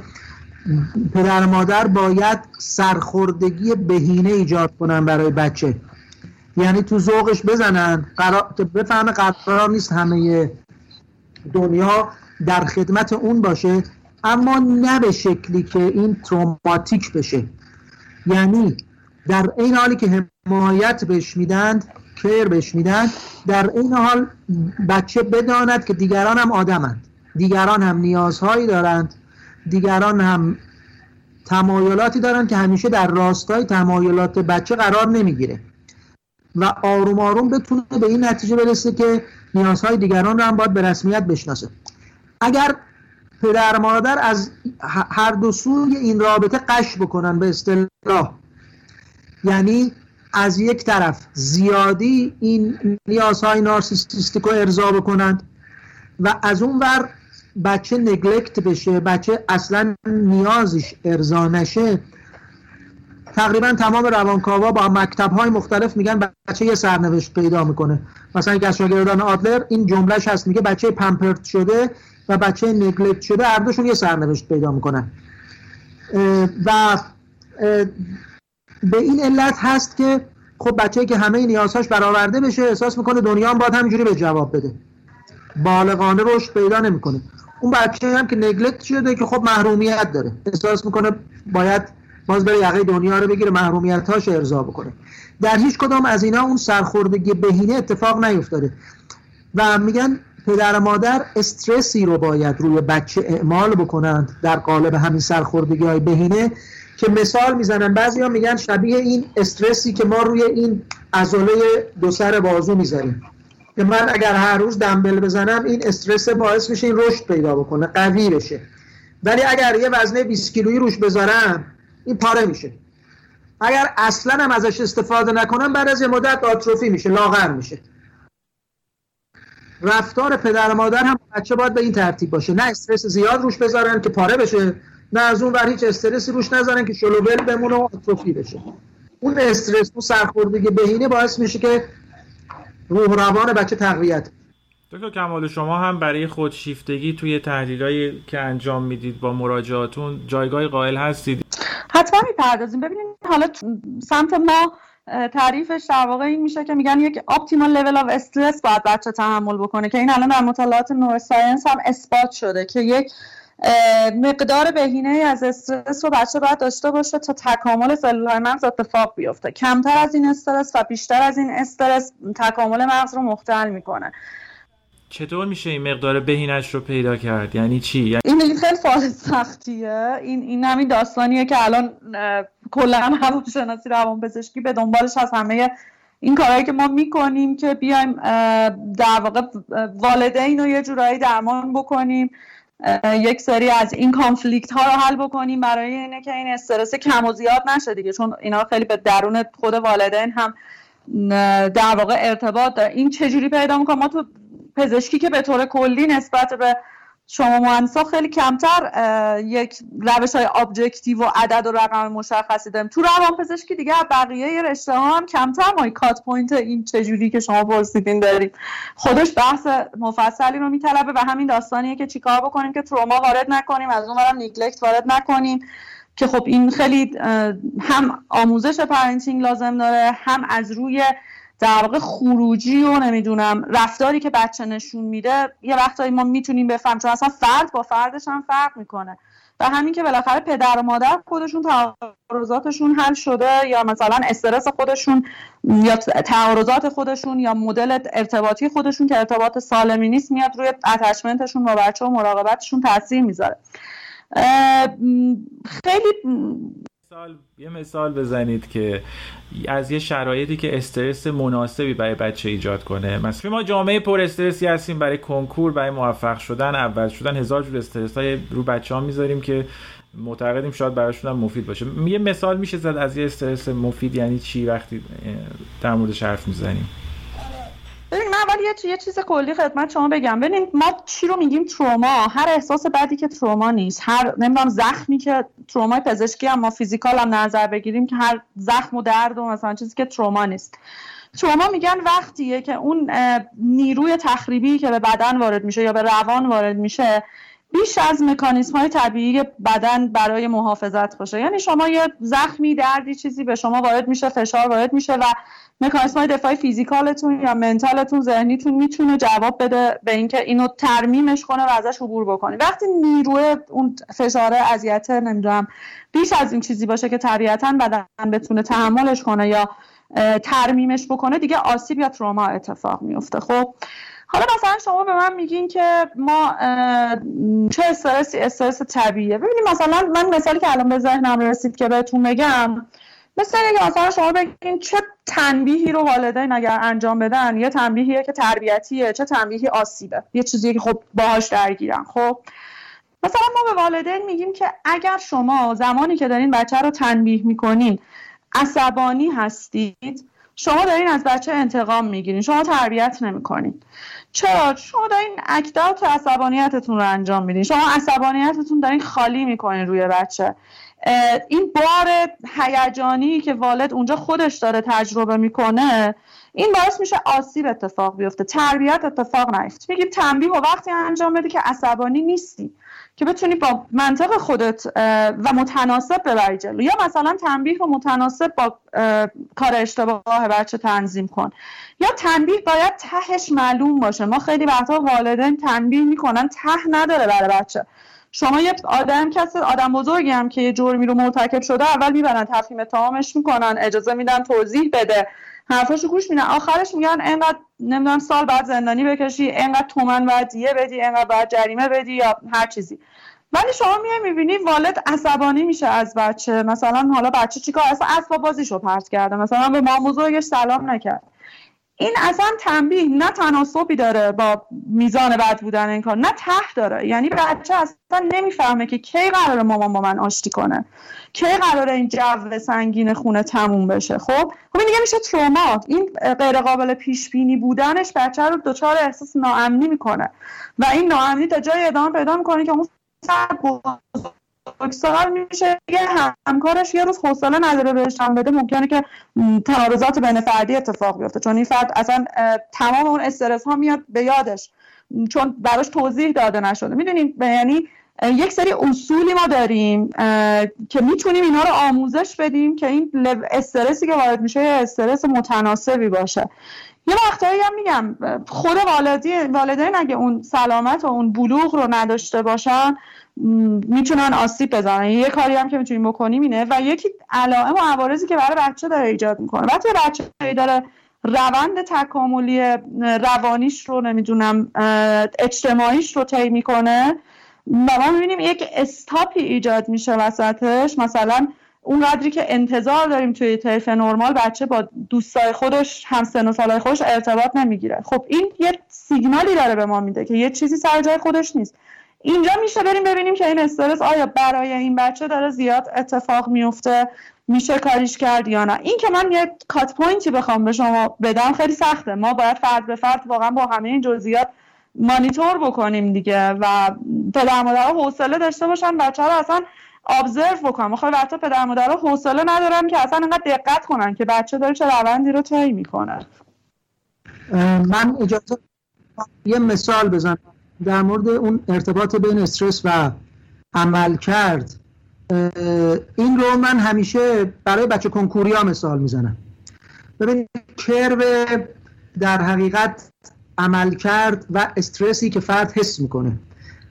پدر مادر باید سرخوردگی بهینه ایجاد کنن برای بچه. یعنی تو ذوقش بزنن. قرار بفهمه قرار نیست همه دنیا در خدمت اون باشه اما نه به شکلی که این تروماتیک بشه. یعنی در این حالی که حمایت بهش میدند کیر بهش میدند در این حال بچه بداند که دیگران هم آدمند. دیگران هم نیازهایی دارند. دیگران هم تمایلاتی دارند که همیشه در راستای تمایلات بچه قرار نمی‌گیره. و آروم آروم بتونه به این نتیجه برسه که نیازهای دیگران رو هم باید به رسمیت بشناسه. اگر پدر مادر از هر دو سوی این رابطه قش بکنن به اصطلاح. یعنی از یک طرف زیادی این نیازهای نارسیستیک رو ارضا بکنند و از اون ور بچه نگلکت بشه بچه اصلا نیازش ارضا نشه تقریبا تمام روانکاوا با مکتب های مختلف میگن بچه یه سرنوشت پیدا می‌کنه. مثلا یک از شاگردان آدلر این جملهش هست میگه بچه پمپرت شده و بچه نگلکت شده هر دوشون یه سرنوشت پیدا می‌کنن. و به این علت هست که خب بچه که همه نیازهاش برآورده بشه احساس می‌کنه دنیا هم باید همینجوری به جواب بده. بالغانه رشد پیدا نمی‌کنه. اون بچه هم که نگلکت شده که خب محرومیت داره. احساس می‌کنه باید باز بره یقه دنیا رو بگیره محرومیت هاش ارضا بکنه. در هیچ کدام از اینا اون سرخوردگی بهینه اتفاق نیفتاده. و میگن پدر مادر استرسی رو باید روی بچه اعمال بکنند در قالب همین سرخوردگی های بهینه که مثال می‌زنن. بعضی ها میگن شبیه این استرسی که ما روی این ازوله دو سر بازو می‌ذاریم. که من اگر هر روز دنبل بزنم این استرس باعث میشه این رشد پیدا بکنه قوی بشه. ولی اگر یه وزنه 20 کیلویی روش بذارم این پاره میشه. اگر اصلا هم ازش استفاده نکنم بعد از یه مدت آتروفی میشه لاغر میشه. رفتار پدر و مادر هم بچه باید به این ترتیب باشه. نه استرس زیاد روش بذارن که پاره بشه نه از اون ور هیچ استرسی روش نذارن که شلوول بمونه و آتروفی بشه. اون استرس اون سرخوردگی بهینه باعث میشه که روح روان بچه تقویت. دکتر کمال شما هم برای خودشیفتگی توی تحلیلایی که انجام می‌دید با مراجعاتون جایگاه قائل هستید؟ حتما می‌پردازیم. ببینید حالا سمت ما تعریفش در واقع این میشه که میگن یک optimal level of stress باید بچه تحمل بکنه که این الان در مطالعات neuroscience هم اثبات شده که یک مقدار بهینه از استرس رو بچه باید داشته باشه تا تکامل سلول مغز اتفاق بیفته. کمتر از این استرس و بیشتر از این استرس تکامل مغز رو مختل می‌کنه. چطور میشه این مقدار بهینش رو پیدا کرد؟ یعنی چی؟ یعنی... این خیلی فعال سختیه. این این همین داستانیه که الان کلا روانشناسی روانپزشکی به دنبالش از همه این کارهایی که ما می‌کنیم که بیایم در واقع والدین رو یه جورایی درمان بکنیم. یک سری از این کانفلیکت ها رو حل بکنیم برای اینه که این استرس کم و زیاد نشه دیگه. چون اینا خیلی به درون خود والدین هم در واقع ارتباط داره. این چجوری پیدا می‌کنه؟ ما تو پزشکی که به طور کلی نسبت به شما مهندسا خیلی کمتر یک روش های objective و عدد و رقم مشخصی داریم. تو روان پزشکی دیگه بقیه رشته ها هم کمتر ما. cut point این چجوری که شما پرسیدین داریم. خودش بحث مفصلی رو میطلبه و همین داستانیه که چیکار بکنیم که تروما وارد نکنیم از اون ورم neglect وارد نکنیم که خب این خیلی هم آموزش پرنتینگ لازم داره هم از روی در واقع خروجی و نمی‌دونم رفتاری که بچه نشون میده یه وقتایی ما می‌تونیم بفهم چون اصلا فرد با فردش هم فرق می‌کنه. و همین که بالاخره پدر و مادر خودشون تعارضاتشون حل شده یا مثلا استرس خودشون یا تعارضات خودشون یا مدل ارتباطی خودشون که ارتباط سالمی نیست میاد روی اتچمنتشون با بچه و مراقبتشون تاثیر می‌ذاره. خیلی مثال یه مثال بزنید که از یه شرایطی که استرس مناسبی برای بچه ایجاد کنه. مثلا ما جامعه پر استرسی هستیم برای کنکور برای موفق شدن اول شدن هزار جور استرس های رو بچه ها می‌ذاریم که معتقدیم شاید براشون هم مفید باشه. یه مثال میشه زد از یه استرس مفید یعنی چی؟ وقتی در موردش حرف می‌زنیم. ببین من اول یه, چیز کلی خدمت شما بگم. ببین ما چی رو میگیم؟ تروما. هر احساس بدی که تروما نیست. هر نمی‌دونم زخمی که تروما پزشکی هم ما فیزیکال هم نظر بگیریم که هر زخم و درد و مثلا چیزی که تروما نیست. تروما میگن وقتیه که اون نیروی تخریبی که به بدن وارد میشه یا به روان وارد میشه بیش از مکانیسم های طبیعی بدن برای محافظت باشه. یعنی شما یه زخمی دردی چیزی به شما وارد میشه فشار وارد میشه و مکانیسم های دفاعی فیزیکالتون یا منتالتون ذهنیتون می‌تونه جواب بده به اینکه اینو ترمیمش کنه و ازش عبور بکنه. وقتی نیروی اون فشار اذیت نمی‌دونم بیش از این چیزی باشه که طبیعتا بدن بتونه تحملش کنه یا ترمیمش بکنه دیگه آسیب یا تروما اتفاق میفته خب حالا مثلا شما به من میگین که ما چه استرسی استرس طبیعیه. ببینید مثلا من مثالی که الان به ذهنم رسید که بهتون بگم مثل اینکه مثلا شما بگین چه تنبیهی رو والدین اگر انجام بدن یه تنبیهیه که تربیتیه چه تنبیهی آسیبه. یه چیزی که خب باهاش درگیرن. خب مثلا ما به والدین میگیم که اگر شما زمانی که دارین بچه رو تنبیه می‌کنین عصبانی هستید شما دارین از بچه انتقام می‌گیرین شما تربیت نمی‌کنین. چرا؟ شما دارین اکدات عصبانیتتون رو انجام میدین. شما عصبانیتتون دارین خالی می‌کنین روی بچه. این بار هیجانی که والد اونجا خودش داره تجربه می‌کنه این باعث میشه آسیب اتفاق بیفته تربیت اتفاق نیفته. میگیم تنبیه و وقتی انجام بده که عصبانی نیستی که بتونی با منطق خودت و متناسب ببری جلو. یا مثلا تنبیه و متناسب با کار اشتباه بچه تنظیم کن. یا تنبیه باید تهش معلوم باشه. ما خیلی وقتا والدین تنبیه می‌کنن ته نداره برای بچه. شما یه آدم کسی آدم بزرگی هم که یه جرمی رو مرتکب شده اول می‌برن تفهیم اتهامش می‌کنن اجازه میدن توضیح بده. حرفاشو گوش میدن. آخرش میگن انقدر نمی‌دونم سال بعد زندانی بکشی انقدر تومن باید دیه بدی انقدر باید جریمه بدی یا هر چیزی. ولی شما میای می‌بینی والد عصبانی میشه از بچه. مثلا حالا بچه چیکار؟ اصلا اسباب بازیشو پرت کرده. مثلا به ما بزرگش سلام نکرد. این اصلا تنبیه نه تناسبی داره با میزان بد بودن این کار نه ته داره. یعنی بچه اصلا نمی‌فهمه که کی قرار مامان با من آشتی کنه. کی قرار این جو سنگین خونه تموم بشه. خب؟ خب این دیگه میشه تروما. این غیر قابل پیش بینی بودنش بچه رو دچار احساس ناامنی می‌کنه. و این ناامنی تا جای ادامه پیدا می‌کنه که اون بزرگسال میشه. یه همکارش یه روز حوصله نداره بهش بده. ممکنه که تعارضات بین فردی اتفاق بیفته. چون این فرد اصلا تمام اون استرس ها میاد به یادش. چون براش توضیح داده نشده. می‌دونیم یعنی یک سری اصولی ما داریم که می‌تونیم اینا رو آموزش بدیم که این استرسی که وارد میشه استرس متناسبی باشه. یه وقتایی هم میگم خود والدین والدین اگه اون سلامت و اون بلوغ رو نداشته باشن می‌تونن آسیب بزنن. یه کاری هم که می‌تونیم بکنیم اینه و یکی علائم و عوارضی که برای بچه داره ایجاد می‌کنه. وقتی بچه داره روند تکاملی روانیش رو نمی‌دونم اجتماعیش رو طی می‌کنه و ما می‌بینیم یک استاپی ایجاد میشه وسطش. مثلا اون قدری که انتظار داریم توی طیف نرمال بچه با دوستای خودش هم سن و سالای خودش ارتباط نمی‌گیره. خب این یه سیگنالی داره به ما میده که یه چیزی سر جای خودش نیست. اینجا میشه بریم ببینیم که این استرس آیا برای این بچه داره زیاد اتفاق میفته میشه کاریش کرد یا نه. این که من یه کات پوینتی بخوام به شما بدم خیلی سخته. ما باید فرد به فرد واقعا با همه این جزئیات مانیتور بکنیم دیگه و پدر مادرها حوصله داشته باشن بچه رو اصلا ابزرو بکنم. خب وقتا پدر مادرها حوصله ندارن که اصلا انقدر دقت کنن که بچه داره چه روندی رو طی می‌کنه. من اجازه یه مثال بزنم. در مورد اون ارتباط بین استرس و عملکرد این رو من همیشه برای بچه کنکوری ها مثال می‌زنم. ببینید curve در حقیقت عملکرد و استرسی که فرد حس می‌کنه.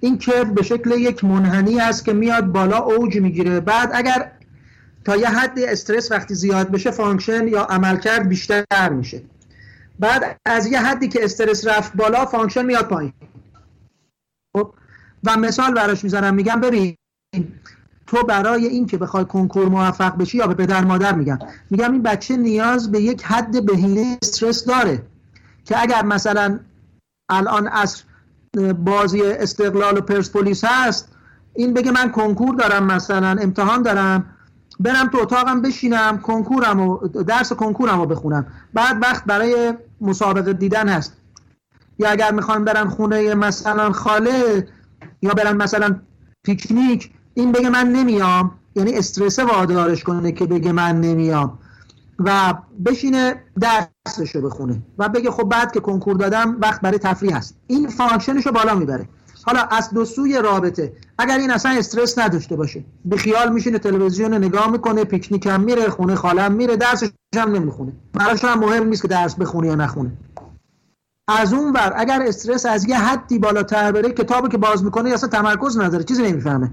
این curve به شکل یک منحنی است که میاد بالا اوج می‌گیره. بعد اگر تا یه حد استرس وقتی زیاد بشه function یا عملکرد بیشتر میشه. بعد از یه حدی که استرس رفت بالا function میاد پایین. خب و مثال براش می‌زنم میگم ببین تو برای این که بخوای کنکور موفق بشی یا به پدر مادر میگم میگم این بچه نیاز به یک حد بهینه استرس داره که اگر مثلا الان از بازی استقلال و پرسپولیس هست این بگه من کنکور دارم مثلا امتحان دارم برم تو اتاقم بشینم کنکورم و درس کنکورم رو بخونم. بعد وقت برای مسابقه دیدن هست. یا اگر می‌خوام برم خونه مثلا خاله یا برم مثلا پیکنیک این بگه من نمیام. یعنی استرس وادارش کنه که بگه من نمیام. و بشینه درسش رو بخونه و بگه خب بعد که کنکور دادم وقت برای تفریح هست. این function ش رو بالا می‌بره. حالا از دو سوی رابطه اگر این اصلا استرس نداشته باشه بی‌خیال میشینه تلویزیون نگاه می‌کنه پیکنیک هم میره خونه خالم میره درسش هم نمی‌خونه. براش هم مهم نیست که درس بخونه یا نخونه. از اون ور اگر استرس از یه حدی بالاتر بره کتابی که باز می‌کنه اصلا تمرکز نداره چیزی نمی‌فهمه.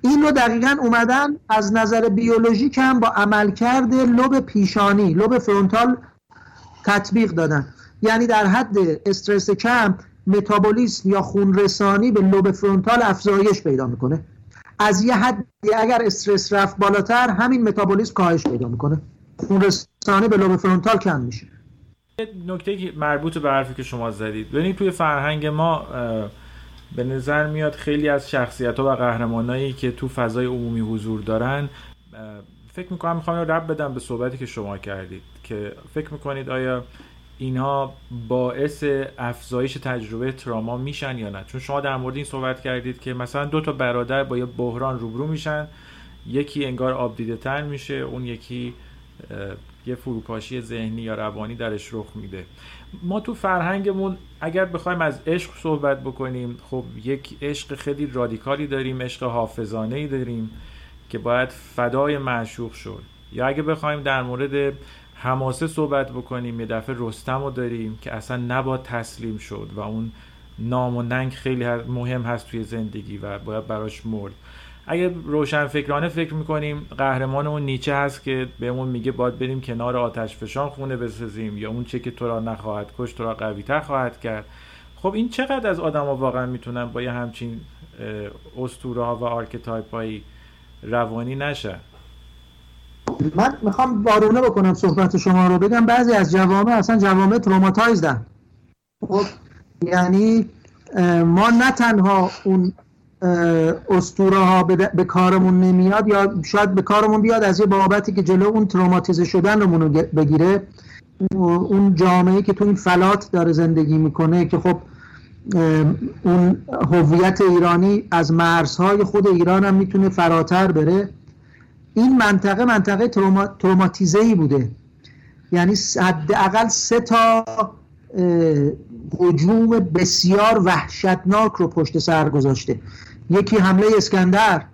این رو دقیقا اومدن از نظر بیولوژیک هم با عملکرد لب پیشانی لب فرونتال تطبیق دادن. یعنی در حد استرس کم متابولیسم یا خونرسانی به لب فرونتال افزایش پیدا می‌کنه. از یه حد اگر استرس رفت بالاتر همین متابولیسم کاهش پیدا می‌کنه. خونرسانی به لب فرونتال کم میشه. نکته مربوط به حرفی که شما زدید. ببینید توی فرهنگ ما به نظر میاد خیلی از شخصیت ها و قهرمانایی که تو فضای عمومی حضور دارن فکر می‌کنم می‌خوام رب بدم به صحبتی که شما کردید که فکر می‌کنید آیا اینها باعث افزایش تجربه تراما میشن یا نه؟ چون شما در مورد این صحبت کردید که مثلا دو تا برادر با یه بحران روبرو میشن یکی انگار آبدیده تر میشه اون یکی یه فروپاشی ذهنی یا روانی درش رخ میده. ما تو فرهنگمون اگر بخوایم از عشق صحبت بکنیم خب یک عشق خیلی رادیکالی داریم عشق حافظانه ای داریم که باید فدای معشوق شد. یا اگه بخوایم در مورد حماسه صحبت بکنیم یه دفعه رستم رو داریم که اصلا نباید تسلیم شد و اون نام و ننگ خیلی مهم هست توی زندگی و باید براش مرد. اگه روشن فکرانه فکر می‌کنیم قهرمان اون نیچه هست که بهمون میگه باید بریم کنار آتش فشان خونه بسازیم یا اون چه که تو را نخواهد کشت تو را قویتر خواهد کرد. خب این چقدر از آدم ها واقعا می‌تونن با یه همچین اسطوره ها و archetype هایی روانی نشن؟ من می‌خوام وارونه بکنم صحبت شما رو. بگم بعضی از جوامع اصلا جوامع traumatized ان. خب یعنی ما نه تنها اون استوره ها به, کارمون نمیاد یا شاید به کارمون بیاد از یه بابتی که جلو اون تروماتیزه شدن رو بگیره. اون جامعه که تو این فلات داره زندگی می‌کنه که خب اون هویت ایرانی از مرزهای خود ایران هم می‌تونه فراتر بره. این منطقه منطقه تروما، تروماتیزه ای بوده. یعنی حداقل سه تا هجوم بسیار وحشتناک رو پشت سر گذاشته. یکی حمله اسکندر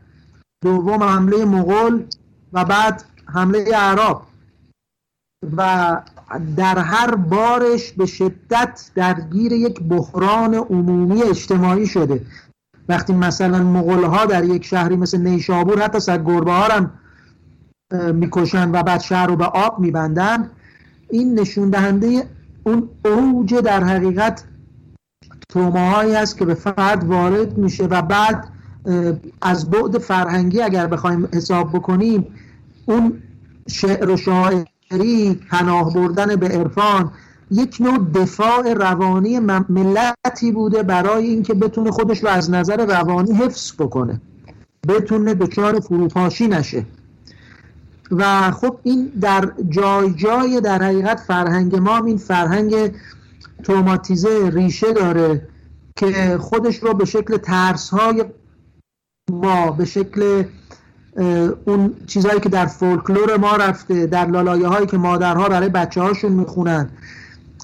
دوم حمله مغول و بعد حمله عرب. و در هر بارش به شدت درگیر یک بحران عمومی اجتماعی شده. وقتی مثلا مغول ها در یک شهری مثل نیشابور حتی سر گربه ها هم می‌کشن و بعد شهر رو به آب میبندن این نشون دهنده اون اوج در حقیقت توماهایی است که به فرد وارد میشه و بعد از بعد فرهنگی اگر بخوایم حساب بکنیم اون شعر و شاعری پناه بردن به عرفان یک نوع دفاع روانی ملتی بوده برای اینکه بتونه خودش رو از نظر روانی حفظ بکنه. بتونه دچار فروپاشی نشه. و خب این در جای جای در حقیقت فرهنگ ما این فرهنگ توماتیزه ریشه داره که خودش رو به شکل ترس های ما به شکل اون چیزهایی که در فولکلور ما رفته در لالایه هایی که مادرها برای بچه هاشون می‌خونن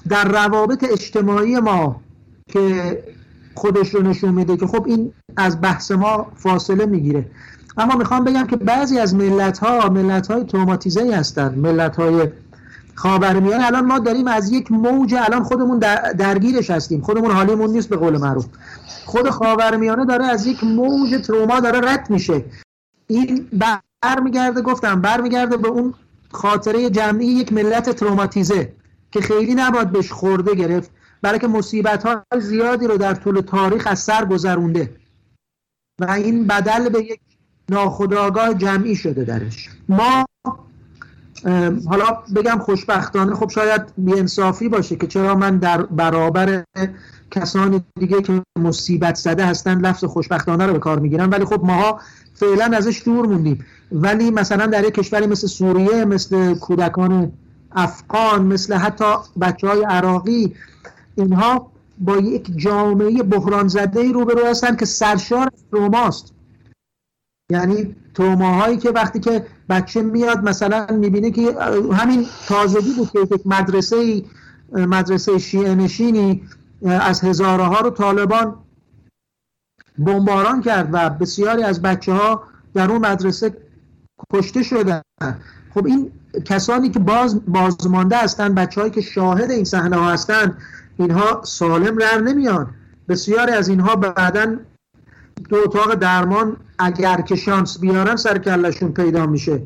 در روابط اجتماعی ما که خودش رو نشون میده که خب این از بحث ما فاصله می‌گیره. اما می‌خوام بگم که بعضی از ملت ها ملت های تروماتیزه هستند ملت های خاورمیانه الان ما داریم از یک موج الان خودمون درگیرش هستیم. خودمون حالیمون نیست به قول معروف. خود خاورمیانه داره از یک موج تروما داره رد میشه. این برمیگرده گفتم برمیگرده به اون خاطره جمعی یک ملت تروماتیزه که خیلی نباید بهش خورده گرفت برای که مصیبت های زیادی رو در طول تاریخ از سر گذرونده. و این بدل به یک ناخودآگاه جمعی شده درش. ما حالا بگم خوشبختانه خب شاید بیانصافی باشه که چرا من در برابر کسانی دیگه که مصیبت زده هستن لفظ خوشبختانه رو به کار می‌گیرن. ولی خب ماها فعلا ازش دور موندیم. ولی مثلا در یک کشوری مثل سوریه مثل کودکان افغان مثل حتی بچه های عراقی اینها با یک جامعه بحران زده ای روبرو هستن که سرشار از تروماست. یعنی تروماهایی که وقتی که بچه میاد مثلا می‌بینه که همین تازگی بود که یک مدرسه مدرسه شیعه نشینی از هزاره ها رو طالبان بمباران کرد و بسیاری از بچه ها در اون مدرسه کشته شدن. خب این کسانی که باز بازمانده هستن بچه هایی که شاهد این صحنه ها هستن اینها سالم رر نمیان. بسیاری از اینها بعدا دو اتاق درمان اگر که شانس بیارن سر کلشون پیدا میشه.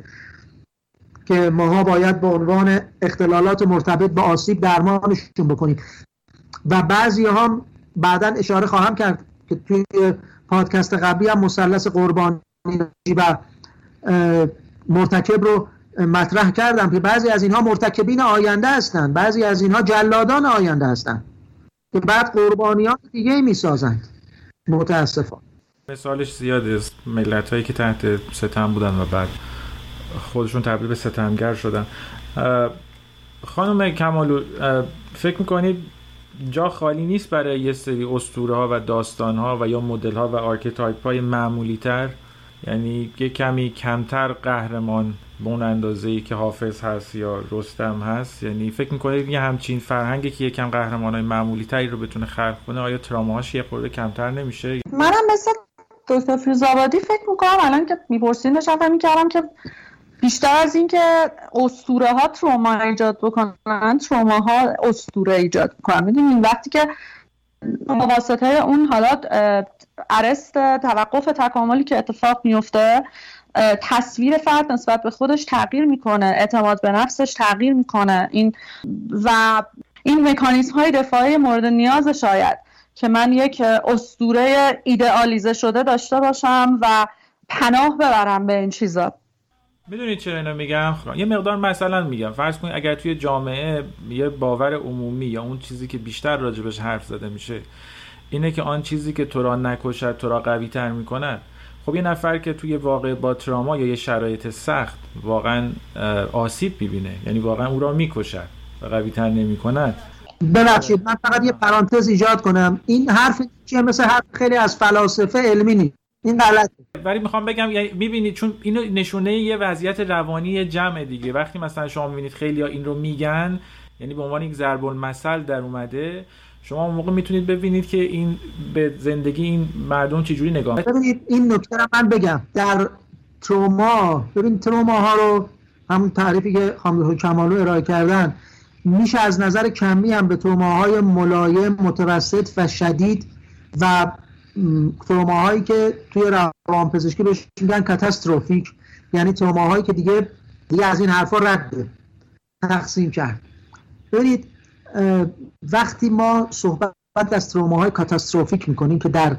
که ماها باید به عنوان اختلالات مرتبط با آسیب درمانشون بکنیم. و بعضی هم بعدا اشاره خواهم کرد که توی پادکست قبلی هم مثلث قربانی و مرتکب رو مطرح کردم که بعضی از اینها مرتکبین آینده هستند بعضی از اینها جلادان آینده هستند که بعد قربانیان دیگه می سازند متاسفانه. مثالش زیاد است ملت هایی که تحت ستم بودن و بعد خودشون تبدیل به ستمگر شدن. خانم کمالو فکر می‌کنید جا خالی نیست برای یه سری اسطوره ها و داستان ها و یا مدل ها و archetype های معمولی تر یعنی یه کمی کمتر قهرمان به اون اندازه ای که حافظ هست یا رستم هست؟ یعنی فکر می‌کنید یه همچین فرهنگی که یکم قهرمان های معمولی تری رو بتونه خلق کنه آیا تراماهاش یه خورده کمتر نمیشه؟ منم مثل دکتر فیروزآبادی فکر می‌کنم الان که می‌پرسین داشتم می‌کردم که بیشتر از اینکه اسطوره ها تروما ایجاد بکنن تروما ها اسطوره ایجاد می‌کنن. می‌دونین وقتی که واسطه اون حالات ارست توقف تکاملی که اتفاق میفته تصویر فرد نسبت به خودش تغییر می‌کنه اعتماد به نفسش تغییر می‌کنه. این و این مکانیزم های دفاعی مورد نیاز شاید. که من یک استوره ایدئالیزه شده داشته باشم و پناه ببرم به این چیزا. می‌دونید چرا اینو میگم؟ یه مقدار مثلا میگم. فرض کنید اگر توی جامعه یه باور عمومی یا اون چیزی که بیشتر راجبش حرف زده میشه اینه که آن چیزی که تو را نکشد تو را قوی تر می‌کند. خب یه نفر که توی واقع با تراما یا یه شرایط سخت واقعا آسیب می‌بینه. یعنی واقعا او را می‌کشد و قوی تر نمی‌کند. ببخشید من فقط یه پرانتز ایجاد کنم. این حرف چیه؟ مثل حرف خیلی از فلاسفه علمی نیست. این غلطه. ولی می‌خوام بگم یعنی می‌بینید چون اینو نشونه یه وضعیت روانی جمع دیگه. وقتی مثلا شما می‌بینید خیلی ها این رو میگن یعنی به عنوان یک ضرب المثل در اومده شما موقع می‌تونید ببینید که این به زندگی این مردم چجوری نگاه ببینید این نکته رو من بگم. در تروما ببین تروما ها رو همون تعریفی که خانم کمالو ارائه کردن میشه از نظر کمی هم به تروماهای ملایم متوسط و شدید و تروماهایی که توی روان پزشکی بهش میگن کاتاستروفیک یعنی تروماهایی که دیگه دیگه از این حرفا رد تقسیم کرد. ببینید وقتی ما صحبت از تروماهای کاتاستروفیک می‌کنیم که در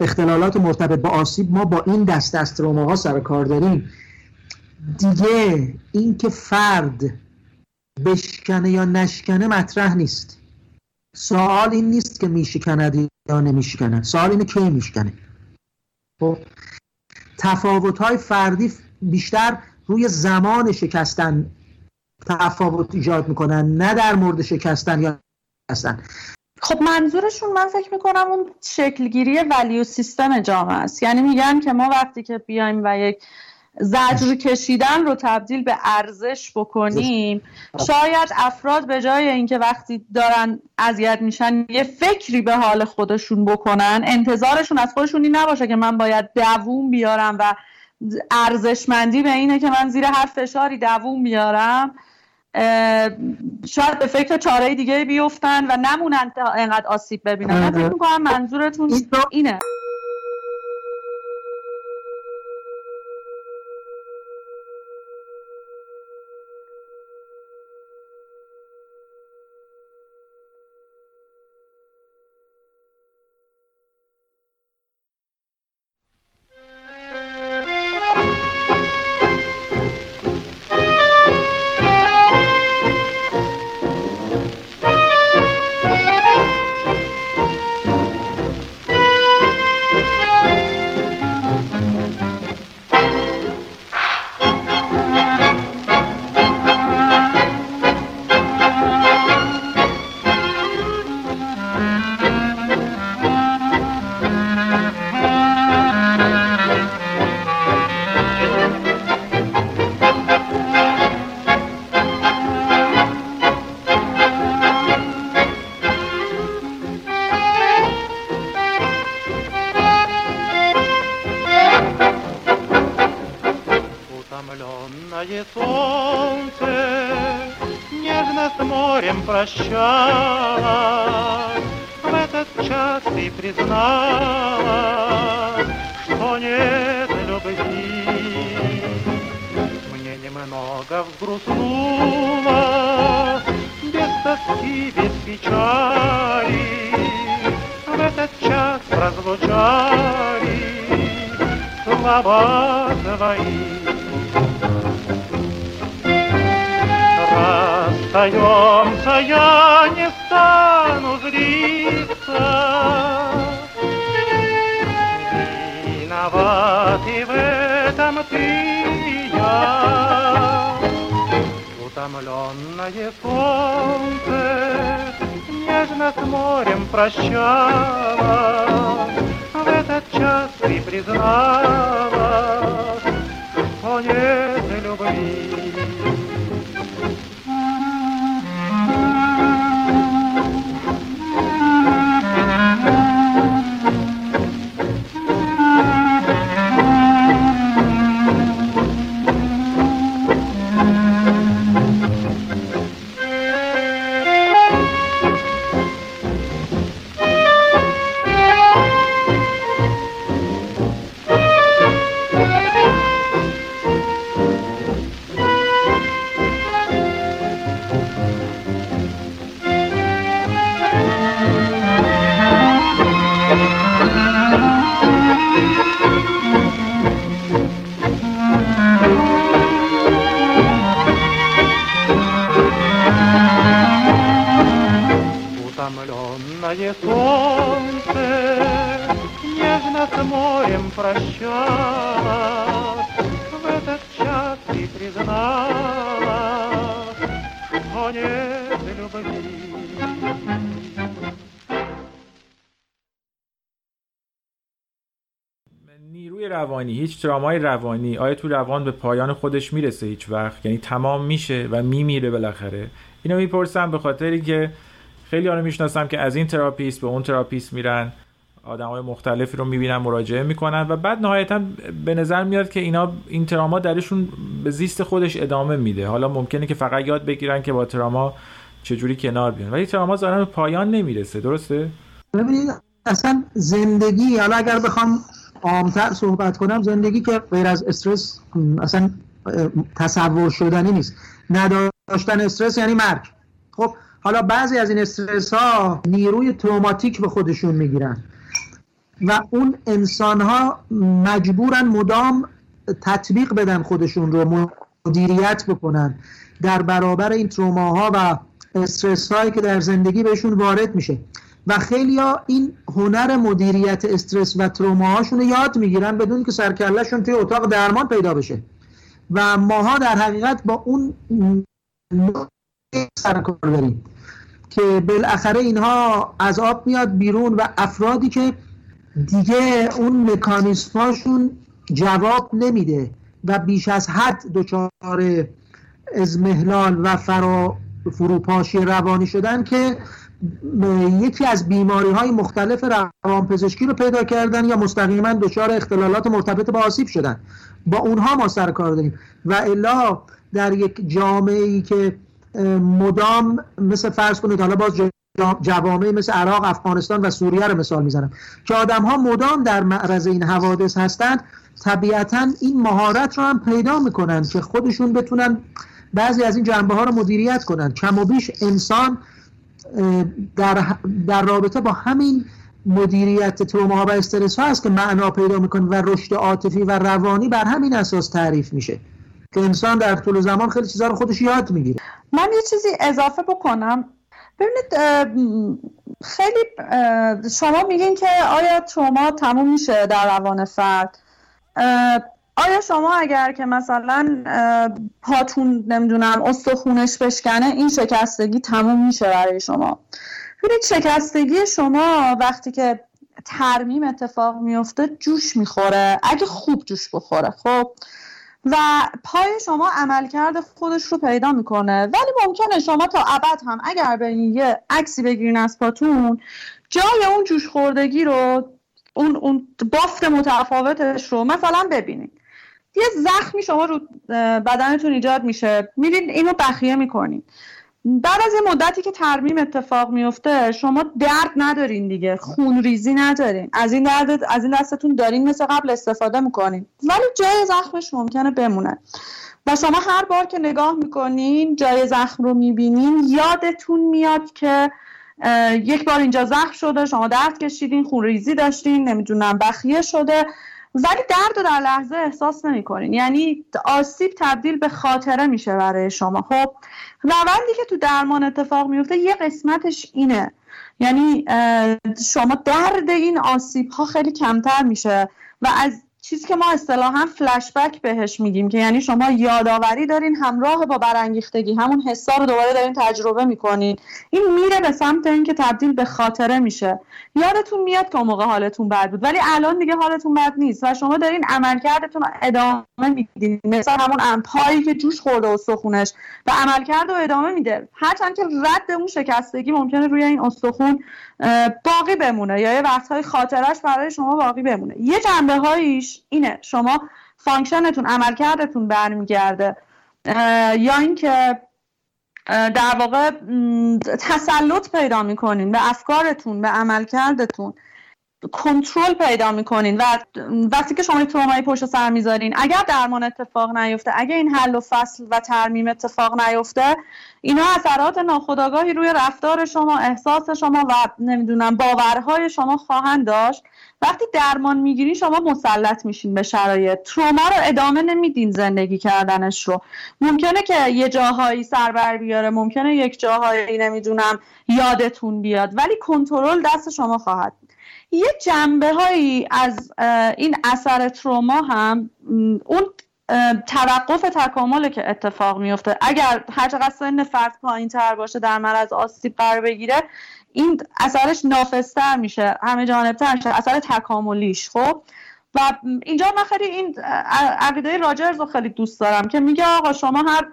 اختلالات مرتبط با آسیب ما با این دست از تروماها سر کار داریم. دیگه اینکه فرد بشکنه یا نشکنه مطرح نیست. سوال این نیست که میشکند یا نمیشکند. سوال اینه کی میشکنه. خب تفاوت های فردی بیشتر روی زمان شکستن تفاوت ایجاد می‌کنن نه در مورد شکستن یا شکستن خب منظورشون من فکر می‌کنم اون شکلگیری ولیو سیستم جامعه است. یعنی میگن که ما وقتی که بیایم و یک زجر کشیدن رو تبدیل به ارزش بکنیم. شاید افراد به جای اینکه وقتی دارن اذیت میشن یه فکری به حال خودشون بکنن. انتظارشون از خودشون این نباشه که من باید دووم بیارم و ارزشمندی به اینه که من زیر هر فشاری دووم بیارم. شاید به فکر چاره دیگه بیفتن و نمونن انقدر آسیب ببینن. من فکر می‌کنم منظورتون اینه. هیچ ترامای روانی آیا تو روان به پایان خودش می‌رسه هیچ وقت؟ یعنی تمام میشه و میمیره بالاخره؟ اینو می‌پرسم به خاطری که خیلی رو می‌شناسم که از این therapist به اون therapist میرن. آدم های مختلفی رو می‌بینن مراجعه می‌کنن و بعد نهایتا به نظر میاد که اینا این تراما درشون به زیست خودش ادامه میده. حالا ممکنه که فقط یاد بگیرن که با تراما چجوری کنار بیان. ولی تراما ظاهرا به پایان نمی‌رسه. درسته؟ ببینید اصلا زندگی حالا اگر بخوام عامتر صحبت کنم زندگی که غیر از استرس اصلا تصور شدنی نیست. نداشتن استرس یعنی مرگ. خب حالا بعضی از این استرس ها نیروی تروماتیک به خودشون می‌گیرن. و اون انسان ها مجبورن مدام تطبیق بدن خودشون رو مدیریت بکنن. در برابر این تروماها و استرس هایی که در زندگی بهشون وارد میشه. و خیلی ها این هنر مدیریت استرس و تروماهاشون رو یاد می‌گیرن بدون که سرکلشون توی اتاق درمان پیدا بشه. و ماها در حقیقت با اون سرکار داریم که بالاخره اینها از آب میاد بیرون و افرادی که دیگه اون مکانیسماشون جواب نمیده و بیش از حد دچار ازمهلال و فرا فروپاشی روانی شدن که یکی از بیماری های مختلف روانپزشکی رو پیدا کردن یا مستقیما دچار اختلالات مرتبط با آسیب شدن. با اونها ما سر کار داریم. و الا در یک جامعه ای که مدام مثل فرض کنید حالا باز جوامع مثل عراق افغانستان و سوریه رو مثال می‌زنم. که آدم ها مدام در معرض این حوادث هستند طبیعتا این مهارت رو هم پیدا می‌کنن که خودشون بتونن بعضی از این جنبه ها رو مدیریت کنن. کم و بیش انسان در, در رابطه با همین مدیریت تروما و استرس ها است که معنا پیدا می‌کنه و رشد عاطفی و روانی بر همین اساس تعریف میشه که انسان در طول زمان خیلی چیزا رو خودش یاد می‌گیره. من یه چیزی اضافه بکنم. ببینید خیلی شما میگین که آیا تروما تموم میشه در روان فرد؟ آیا شما اگر که مثلا پاتون نمی‌دونم استخونش بشکنه این شکستگی تموم میشه برای شما؟ ببینید شکستگی شما وقتی که ترمیم اتفاق میفته جوش می‌خوره. اگه خوب جوش بخوره خب؟ و پای شما عملکرد خودش رو پیدا می‌کنه. ولی ممکنه شما تا ابد هم اگر به یه عکسی بگیرین از پاتون جای اون جوش خوردگی رو اون, اون بافت متفاوتش رو مثلا ببینید یه زخمی شما رو بدنتون ایجاد میشه. میرین اینو بخیه می‌کنین. بعد از یه مدتی که ترمیم اتفاق میفته شما درد ندارین دیگه. خون ریزی ندارین. از این درد از این دستتون دارین مثل قبل استفاده می‌کنین. ولی جای زخمش ممکنه بمونه. و شما هر بار که نگاه می‌کنین جای زخم رو می‌بینین یادتون میاد که یک بار اینجا زخم شده شما درد کشیدین خون ریزی داشتین نمی‌دونم بخیه شده. ولی درد رو در لحظه احساس نمی‌کنین. یعنی آسیب تبدیل به خاطره میشه برای شما. خب روندی که تو درمان اتفاق میفته یه قسمتش اینه. یعنی شما درد این آسیب ها خیلی کمتر میشه و از چیزی که ما اصطلاحا فلشبک بهش میگیم که یعنی شما یادآوری دارین همراه با برانگیختگی همون حسا رو دوباره دارین تجربه می‌کنین. این میره به سمت اینکه تبدیل به خاطره میشه. یادتون میاد که اون موقع حالتون بد بود ولی الان دیگه حالتون بد نیست و شما دارین عملکردتون ادامه میدین. مثل همون اون پایی که جوش خورده استخونش و عملکرد رو ادامه میده. هرچند که رد اون شکستگی ممکنه روی این استخون باقی بمونه یا یه وقتهای خاطرش برای شما باقی بمونه. یه جنبه هاییش اینه. شما function تون عملکردتون برمیگرده. یا اینکه در واقع تسلط پیدا می‌کنین به افکارتون به عملکردتون. کنترل پیدا می‌کنین. و وقتی که شما ترومای پشت سر می‌ذارین اگر درمان اتفاق نیفته اگر این حل و فصل و ترمیم اتفاق نیفته اینا اثرات ناخودآگاهی روی رفتار شما احساس شما و نمی‌دونم باورهای شما خواهند داشت. وقتی درمان می‌گیرین شما مسلط میشین به شرایط. تروما رو ادامه نمیدین زندگی کردنش رو. ممکنه که یه جاهایی سربر بیاره ممکنه یک جاهایی نمی‌دونم یادتون بیاد ولی کنترل دست شما خواهد. یه جنبه هایی از این اثر تروما هم اون توقف تکامله که اتفاق میفته اگر هر چقدر سن فرد پایین تر باشه در معرض آسیب قرار بگیره این اثرش نافذتر میشه همه جانبتر میشه اثر تکاملیش خب؟ و اینجا من خیلی این عقیده راجرز رو خیلی دوست دارم که میگه آقا شما هر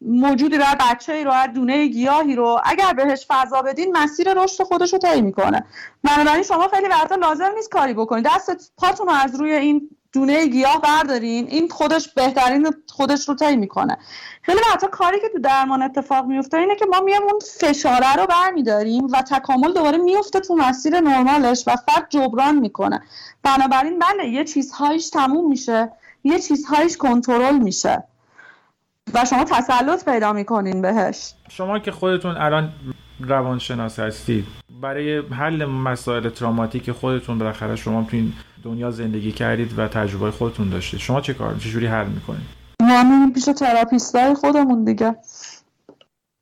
موجودی رو بچه ای رو هر دونه گیاهی رو اگر بهش فضا بدین مسیر رشد خودش رو طی می‌کنه. بنابراین شما خیلی وقتا لازم نیست کاری بکنید دست پاتون رو از روی این دونه گیاه بردارین این خودش بهترین خودش رو طی می‌کنه. خیلی وقتا کاری که تو درمان اتفاق میفته اینه که ما میام اون فشاره رو برمیداریم و تکامل دوباره میفته تو مسیر نرمالش و فرد جبران می‌کنه. بنابراین بله یه چیزهایش تموم میشه یه چیزهایش کنترل میشه. و شما تسلط پیدا می‌کنین بهش. شما که خودتون الان روانشناس هستید برای حل مسائل traumatic خودتون بالاخره شما تو این دنیا زندگی کردید و تجربه خودتون داشتید. شما چه کار چجوری حل می‌کنید؟ ما میریم پیش therapist ای خودمون دیگه.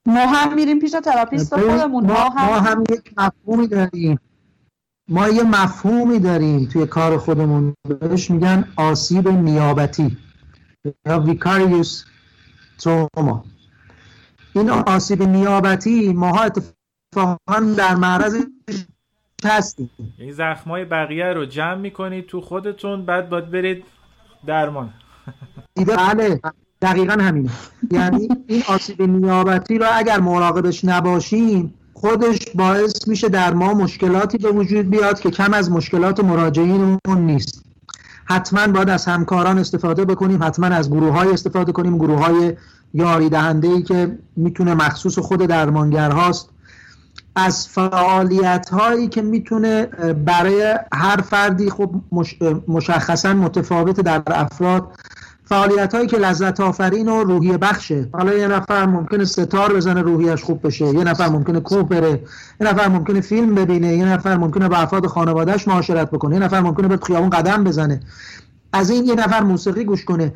ما هم میریم پیش therapist خودمون. ما, هم... ما هم یک مفهومی داریم. ما یه مفهومی داریم توی کار خودمون. بهش میگن آسیب نیابتی. یا ویکاریوس تروما این آسیب نیابتی ماها اتفاقا در معرض هستیم. این زخمای بقیه رو جمع می‌کنید تو خودتون بعد باید برید درمان. بله دقیقا همینه یعنی این آسیب نیابتی رو اگر مراقبش نباشیم خودش باعث میشه در ما مشکلاتی به وجود بیاد که کم از مشکلات مراجعینمون نیست. حتما باید از همکاران استفاده بکنیم حتما از گروه های استفاده کنیم. گروه های یاری دهنده ای که می‌تونه مخصوص خود درمانگر هاست. از فعالیت هایی که می‌تونه برای هر فردی خب مشخصا متفاوت در افراد فعالیت هایی که لذت آفرین و روحیه بخشه. حالا یه نفر ممکنه ستار بزنه روحیش خوب بشه. یه نفر ممکنه کوه بره. یه نفر ممکنه فیلم ببینه. یه نفر ممکنه با افراد خانوادهش معاشرت بکنه. یه نفر ممکنه به خیابون قدم بزنه. از این یه نفر موسیقی گوش کنه.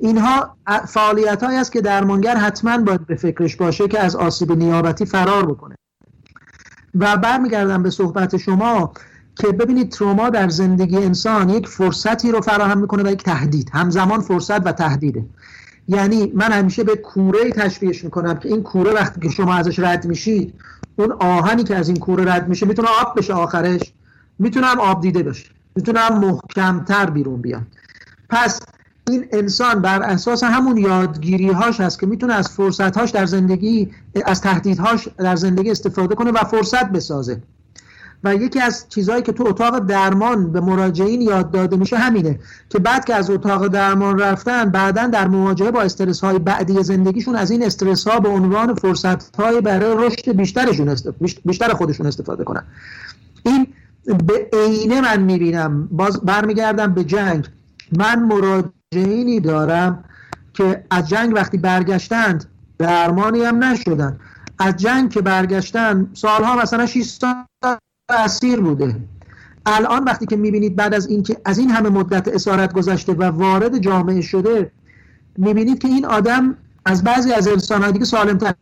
اینها فعالیت هایی است که درمانگر حتما باید به فکرش باشه که از آسیب نیابتی فرار بکنه. و برمیگردم به صحبت شما که ببینید تروما در زندگی انسان یک فرصتی رو فراهم می‌کنه و یک تهدید. همزمان فرصت و تهدیده. یعنی من همیشه به کوره تشبیهش می‌کنم که این کوره وقتی که شما ازش رد میشید اون آهنی که از این کوره رد میشه می‌تونه آب بشه آخرش. می‌تونه هم آب دیده بشه. می‌تونه هم محکمتر بیرون بیاد پس این انسان بر اساس همون یادگیری هاش هست که می‌تونه از فرصت هاش در زندگی از تهدیدهاش در زندگی استفاده کنه و فرصت بسازه. و یکی از چیزهایی که تو اتاق درمان به مراجعین یاد داده میشه همینه که بعد که از اتاق درمان رفتن بعدا در مواجهه با استرس های بعدی زندگیشون از این استرس ها به عنوان فرصت های برای رشد بیشترشون بیشتر خودشون استفاده کنن. این به عینه من می‌بینم. باز برمیگردم به جنگ. من مراجعینی دارم که از جنگ وقتی برگشتند درمانی هم نشدن. از جنگ که برگشتن سالها مثلا 6 سال اسیر بوده. الان وقتی که می‌بینید بعد از اینکه از این همه مدت اسارت گذشته و وارد جامعه شده می‌بینید که این آدم از بعضی از انسانهای دیگه سالمتر.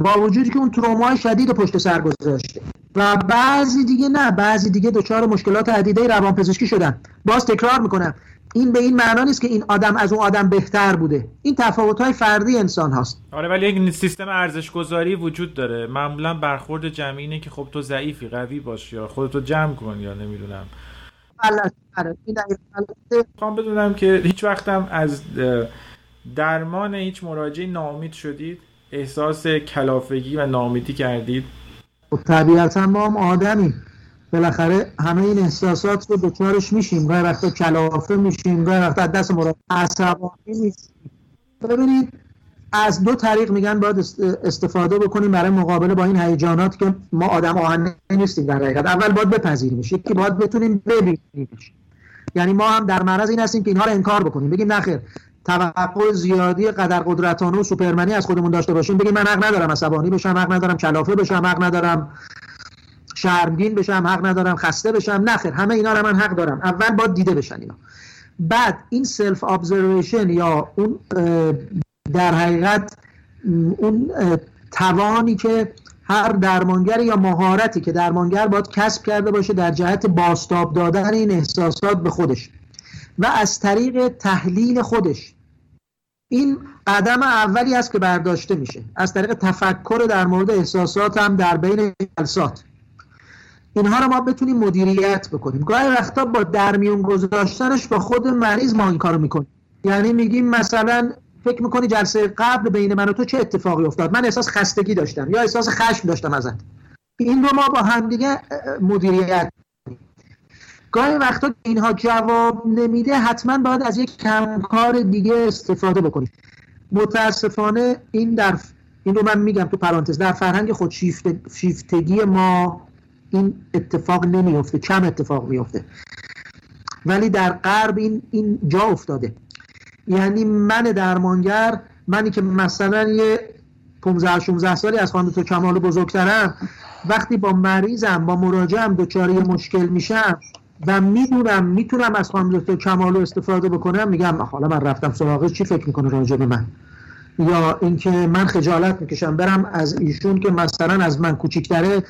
با وجودی که اون ترومای شدید پشت سر گذاشته. و بعضی دیگه نه بعضی دیگه دچار مشکلات عدیده روانپزشکی شدن. باز تکرار می‌کنم. این به این معنا نیست که این آدم از اون آدم بهتر بوده. این تفاوت های فردی انسان هاست. آره ولی یک سیستم ارزش گذاری وجود داره. معمولا برخورد جمعی اینه که خب تو ضعیفی قوی باشی یا خودتو جمع کن یا نمی‌دونم. خواهم بدونم که هیچ وقتم از درمان هیچ مراجعی نامید شدید؟ احساس کلافگی و نامیدی کردید؟ خب طبیعتا ما هم آدمیم. بالاخره همه این احساسات رو دچارش میشیم. گاهی وقتا کلافه میشیم. گاهی وقتا دست مراد. عصبانی میشیم. ببینید از دو طریق میگن باید استفاده بکنیم برای مقابله با این هیجانات که ما آدم آهنه نیستیم در حقیقت. اول باید بپذیریمش. یکی باید بتونیم ببینیمش. یعنی ما هم در معرض این هستیم که اینها رو انکار بکنیم. بگیم نخیر توقع زیادی قدر قدرتانه و سوپرمنی از خودمون داشته باشیم. بگیم من حق ندارم عصبانی بشم حق ندارم کلافه بشم حق ندارم شرمگین بشم حق ندارم خسته بشم نخیر همه اینا رو من حق دارم. اول باید دیده بشن اینا. بعد این self observation یا اون در حقیقت اون توانی که هر درمانگر یا مهارتی که درمانگر باید کسب کرده باشه در جهت بازتاب دادن این احساسات به خودش و از طریق تحلیل خودش. این قدم اولی است که برداشته میشه. از طریق تفکر در مورد احساسات هم در بین جلسات. اینها رو ما بتونیم مدیریت بکنیم. گاهی وقتا با درمیون گذاشتنش با خود مریض ما این کارو می‌کنیم. یعنی میگیم مثلا فکر می‌کنی جلسه قبل بین من و تو چه اتفاقی افتاد؟ من احساس خستگی داشتم یا احساس خشم داشتم ازت. این رو ما با همدیگه مدیریت گاهی وقتا اینها جواب نمیده حتما باید از یک کمکار دیگه استفاده بکنیم. متاسفانه این در این رو من میگم تو پرانتز در فرهنگ خود شیفتگی ما این اتفاق نمیفته کم اتفاق میفته ولی در غرب این این جا افتاده. یعنی من درمانگر منی که مثلا یه 15 16 سالی از خانم تو کمال بزرگترم وقتی با مریضم با مراجعم دچار مشکل میشم و می‌دونم می‌تونم از خانم دکتر کمال استفاده بکنم میگم حالا من رفتم سراغش چی فکر می‌کنه راجع به من؟ یا اینکه من خجالت می‌کشم برم از ایشون که مثلا از من کوچیکتره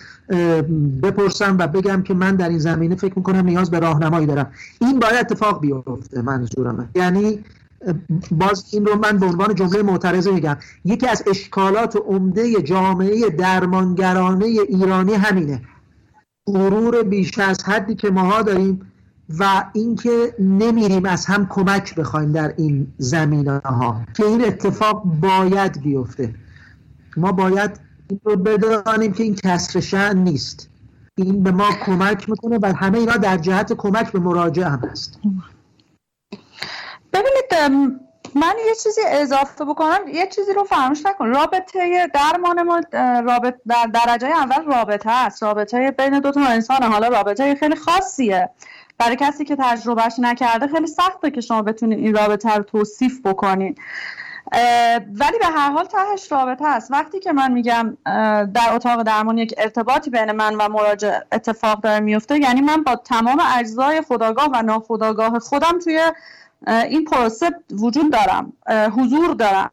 بپرسم و بگم که من در این زمینه فکر می‌کنم نیاز به راهنمایی دارم. این باید اتفاق بیفته منظورمه یعنی باز این رو من به عنوان جمله معترضه میگم. یکی از اشکالات عمده جامعه درمانگرانه ایرانی همینه. غرور بیش از حدی که ماها داریم و اینکه نمیریم از هم کمک بخوایم در این زمینه ها که این اتفاق باید بیفته. ما باید این رو بدانیم که این کسر شن نیست. این به ما کمک می‌کنه و همه اینا در جهت کمک به مراجع هم هست. ببینید من یه چیزی اضافه بکنم. یه چیزی رو فراموش نکن. رابطه درمان ما رابط در درجه اول رابطه است. رابطه بین دو تا انسان حالا رابطه خیلی خاصیه. برای کسی که تجربهش نکرده خیلی سخته که شما بتونید این رابطه رو توصیف بکنید ولی به هر حال تهش رابطه است. وقتی که من میگم در اتاق درمان یک ارتباطی بین من و مراجع اتفاق داره میفته یعنی من با تمام اجزای خداگاه و ناخداگاه خودم توی این پروسه وجود دارم حضور دارم.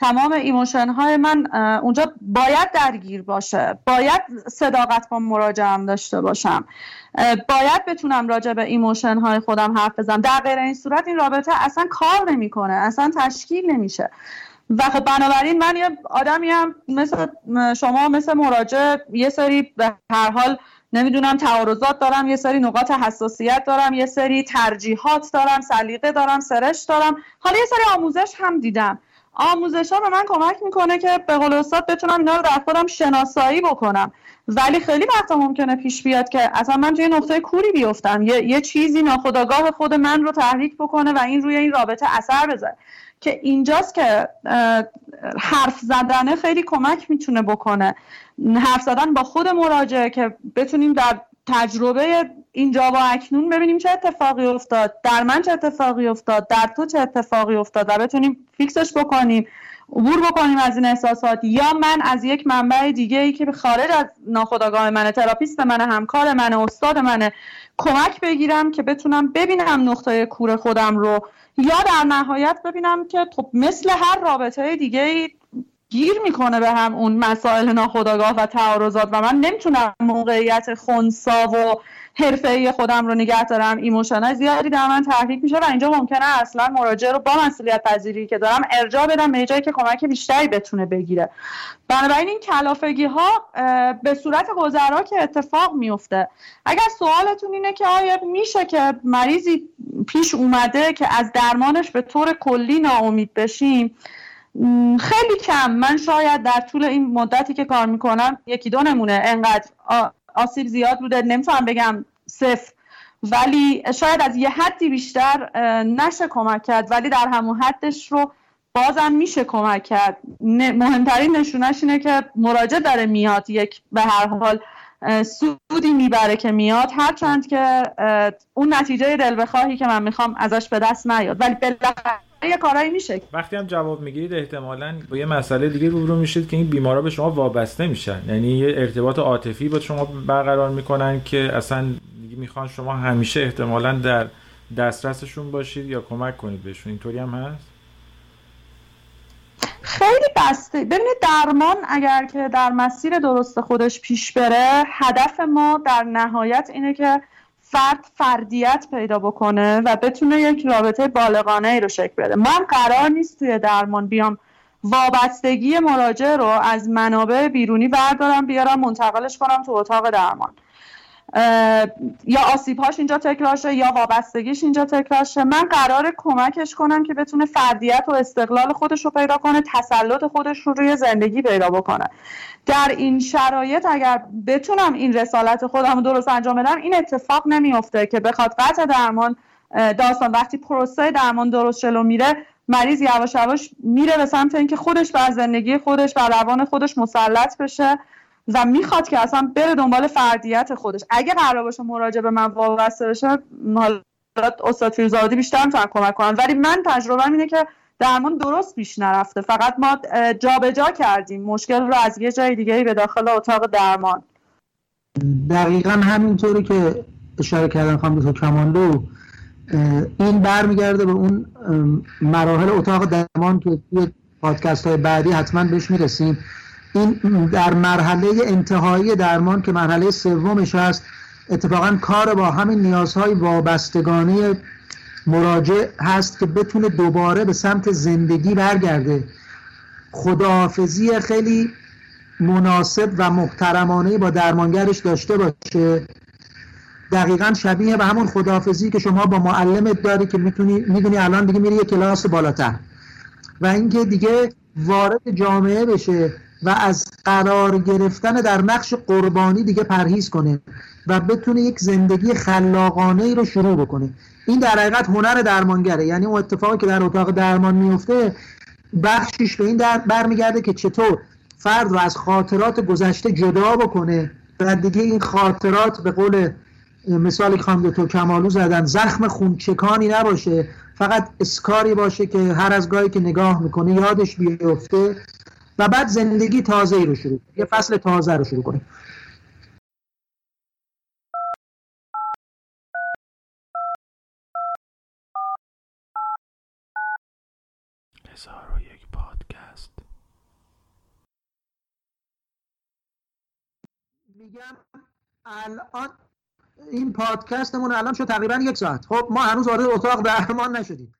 تمام emotion های من اونجا باید درگیر باشه. باید صداقت با مراجعم داشته باشم. باید بتونم راجع به emotion های خودم حرف بزنم. در غیر این صورت این رابطه اصلا کار نمی‌کنه. اصلا تشکیل نمیشه. و خب بنابراین من یه آدمی هم مثل شما مثل مراجع یه سری به هر حال نمی‌دونم تعارضات دارم یه سری نقاط حساسیت دارم یه سری ترجیحات دارم سلیقه دارم سرش دارم. حالا یه سری آموزش هم دیدم. آموزش ها به من کمک می‌کنه که به قول استاد بتونم اینا رو در خودم شناسایی بکنم. ولی خیلی وقتا ممکنه پیش بیاد که اصلا من توی نقطه کوری بیفتم. یه, یه چیزی ناخداگاه خود من رو تحریک بکنه و این روی این رابطه اثر بذاره. که اینجاست که حرف زدنه خیلی کمک می‌تونه بکنه. حرف زدن با خود مراجعه که بتونیم در تجربه اینجا و اکنون ببینیم چه اتفاقی افتاد. در من چه اتفاقی افتاد. در تو چه اتفاقی افتاد و بتونیم فیکسش بکنیم عبور بکنیم از این احساسات. یا من از یک منبع دیگه ای که خارج از ناخودآگاه منه therapist منه همکار منه استاد منه کمک بگیرم که بتونم ببینم نقطه کور خودم رو. یا در نهایت ببینم که خب مثل هر رابطه دیگه ای گیر می‌کنه به هم اون مسائل ناخودآگاه و تعارضات و من نمی‌تونم موقعیت خونسا و حرفه خودم رو نگه دارم. emotional زیادی در من تحریک میشه و اینجا ممکنه اصلا مراجع رو با مسئولیت پذیری که دارم ارجاع بدم به جایی که کمک بیشتری بتونه بگیره. بنابراین این کلافگی ها به صورت گذرا که اتفاق میفته اگر سوالتون اینه که آیا میشه که مریضی پیش اومده که از درمانش به طور کلی ناامید بشیم؟ خیلی کم. من شاید در طول این مدتی که کار می‌کنم یکی دو نمونه. انقدر آسیب زیاد بوده. نمی‌تونم بگم صفر. ولی شاید از یه حدی بیشتر نشه کمک کرد. ولی در همون حدش رو بازم میشه کمک کرد. مهمترین نشونش اینه که مراجع داره میاد. یک به هر حال سودی می‌بره که میاد. هرچند که اون نتیجه دل بخواهی که من می‌خوام ازش به دست نیاد. ولی بالاخره یه کارایی میشه. وقتی هم جواب می‌گیرید احتمالا با یه مسئله دیگه روبرو میشید که این بیمارا به شما وابسته میشن. یعنی یه ارتباط عاطفی با شما برقرار می‌کنن که اصلا می‌خوان شما همیشه احتمالا در دسترسشون باشید یا کمک کنید بهشون. اینطوری هم هست؟ خیلی بسته. ببینید درمان اگر که در مسیر درست خودش پیش بره هدف ما در نهایت اینه که فرد فردیت پیدا بکنه و بتونه یک رابطه بالغانه ای رو شکل بده. من قرار نیست توی درمان بیام. وابستگی مراجع رو از منابع بیرونی بردارم بیارم منتقلش کنم تو اتاق درمان. یا آسیبهاش اینجا تکرار شه یا وابستگیش اینجا تکرار شه. من قرار کمکش کنم که بتونه فردیت و استقلال خودش رو پیدا کنه تسلط خودش رو روی زندگی پیدا بکنه. در این شرایط اگر بتونم این رسالت خودم رو درست انجام بدم این اتفاق نمیافته که بخواد قطع درمان داستان. وقتی پروسه درمان درست جلو میره مریض یواش یواش میره به سمت اینکه خودش بر زندگی خودش بر روان خودش مسلط بشه. و می‌خواد که اصلا بره دنبال فردیت خودش. اگه قرار باشه مراجعه به من وابسته بشه حالا استاد فیروزادی بیشتر می‌تونن کمک کنن ولی من تجربه اینه که درمان درست پیش نرفته. فقط ما جابجا جا کردیم. مشکل رو از یه جای دیگه به داخل اتاق درمان. دقیقا همینطوری که اشاره کردن خانم دکتر کماندو این برمیگرده به اون مراحل اتاق درمان که توی پادکست های بعدی حتما بهش می‌رسیم. این در مرحله انتهایی درمان که مرحله سومش هست اتفاقا کار با همین نیازهای وابستگانی مراجع هست که بتونه دوباره به سمت زندگی برگرده. خداحافظی خیلی مناسب و محترمانه با درمانگرش داشته باشه. دقیقا شبیه به همون خداحافظی که شما با معلمت داری که می‌تونی می‌دونی الان دیگه میری یه کلاس بالاتر. و اینکه دیگه وارد جامعه بشه. و از قرار گرفتن در نقش قربانی دیگه پرهیز کنه و بتونه یک زندگی خلاقانه ای رو شروع بکنه. این در حقیقت هنر درمانگره. یعنی اون اتفاقی که در اتاق درمان میفته بخشش به این در برمیگرده که چطور فرد رو از خاطرات گذشته جدا بکنه و دیگه این خاطرات به قول مثالی که خانم دکتر کمالو زدن زخم خونچکانی نباشه. فقط اسکاری باشه که هر از گاهی که نگاه می‌کنه یادش بیفته. و بعد زندگی تازه ای رو شروع یه فصل تازه رو شروع کنه هزار و یک پادکست. میگم الان این پادکستمون الان شد تقریبا یک ساعت. خب ما هنوز وارد اتاق درمان نشدیم.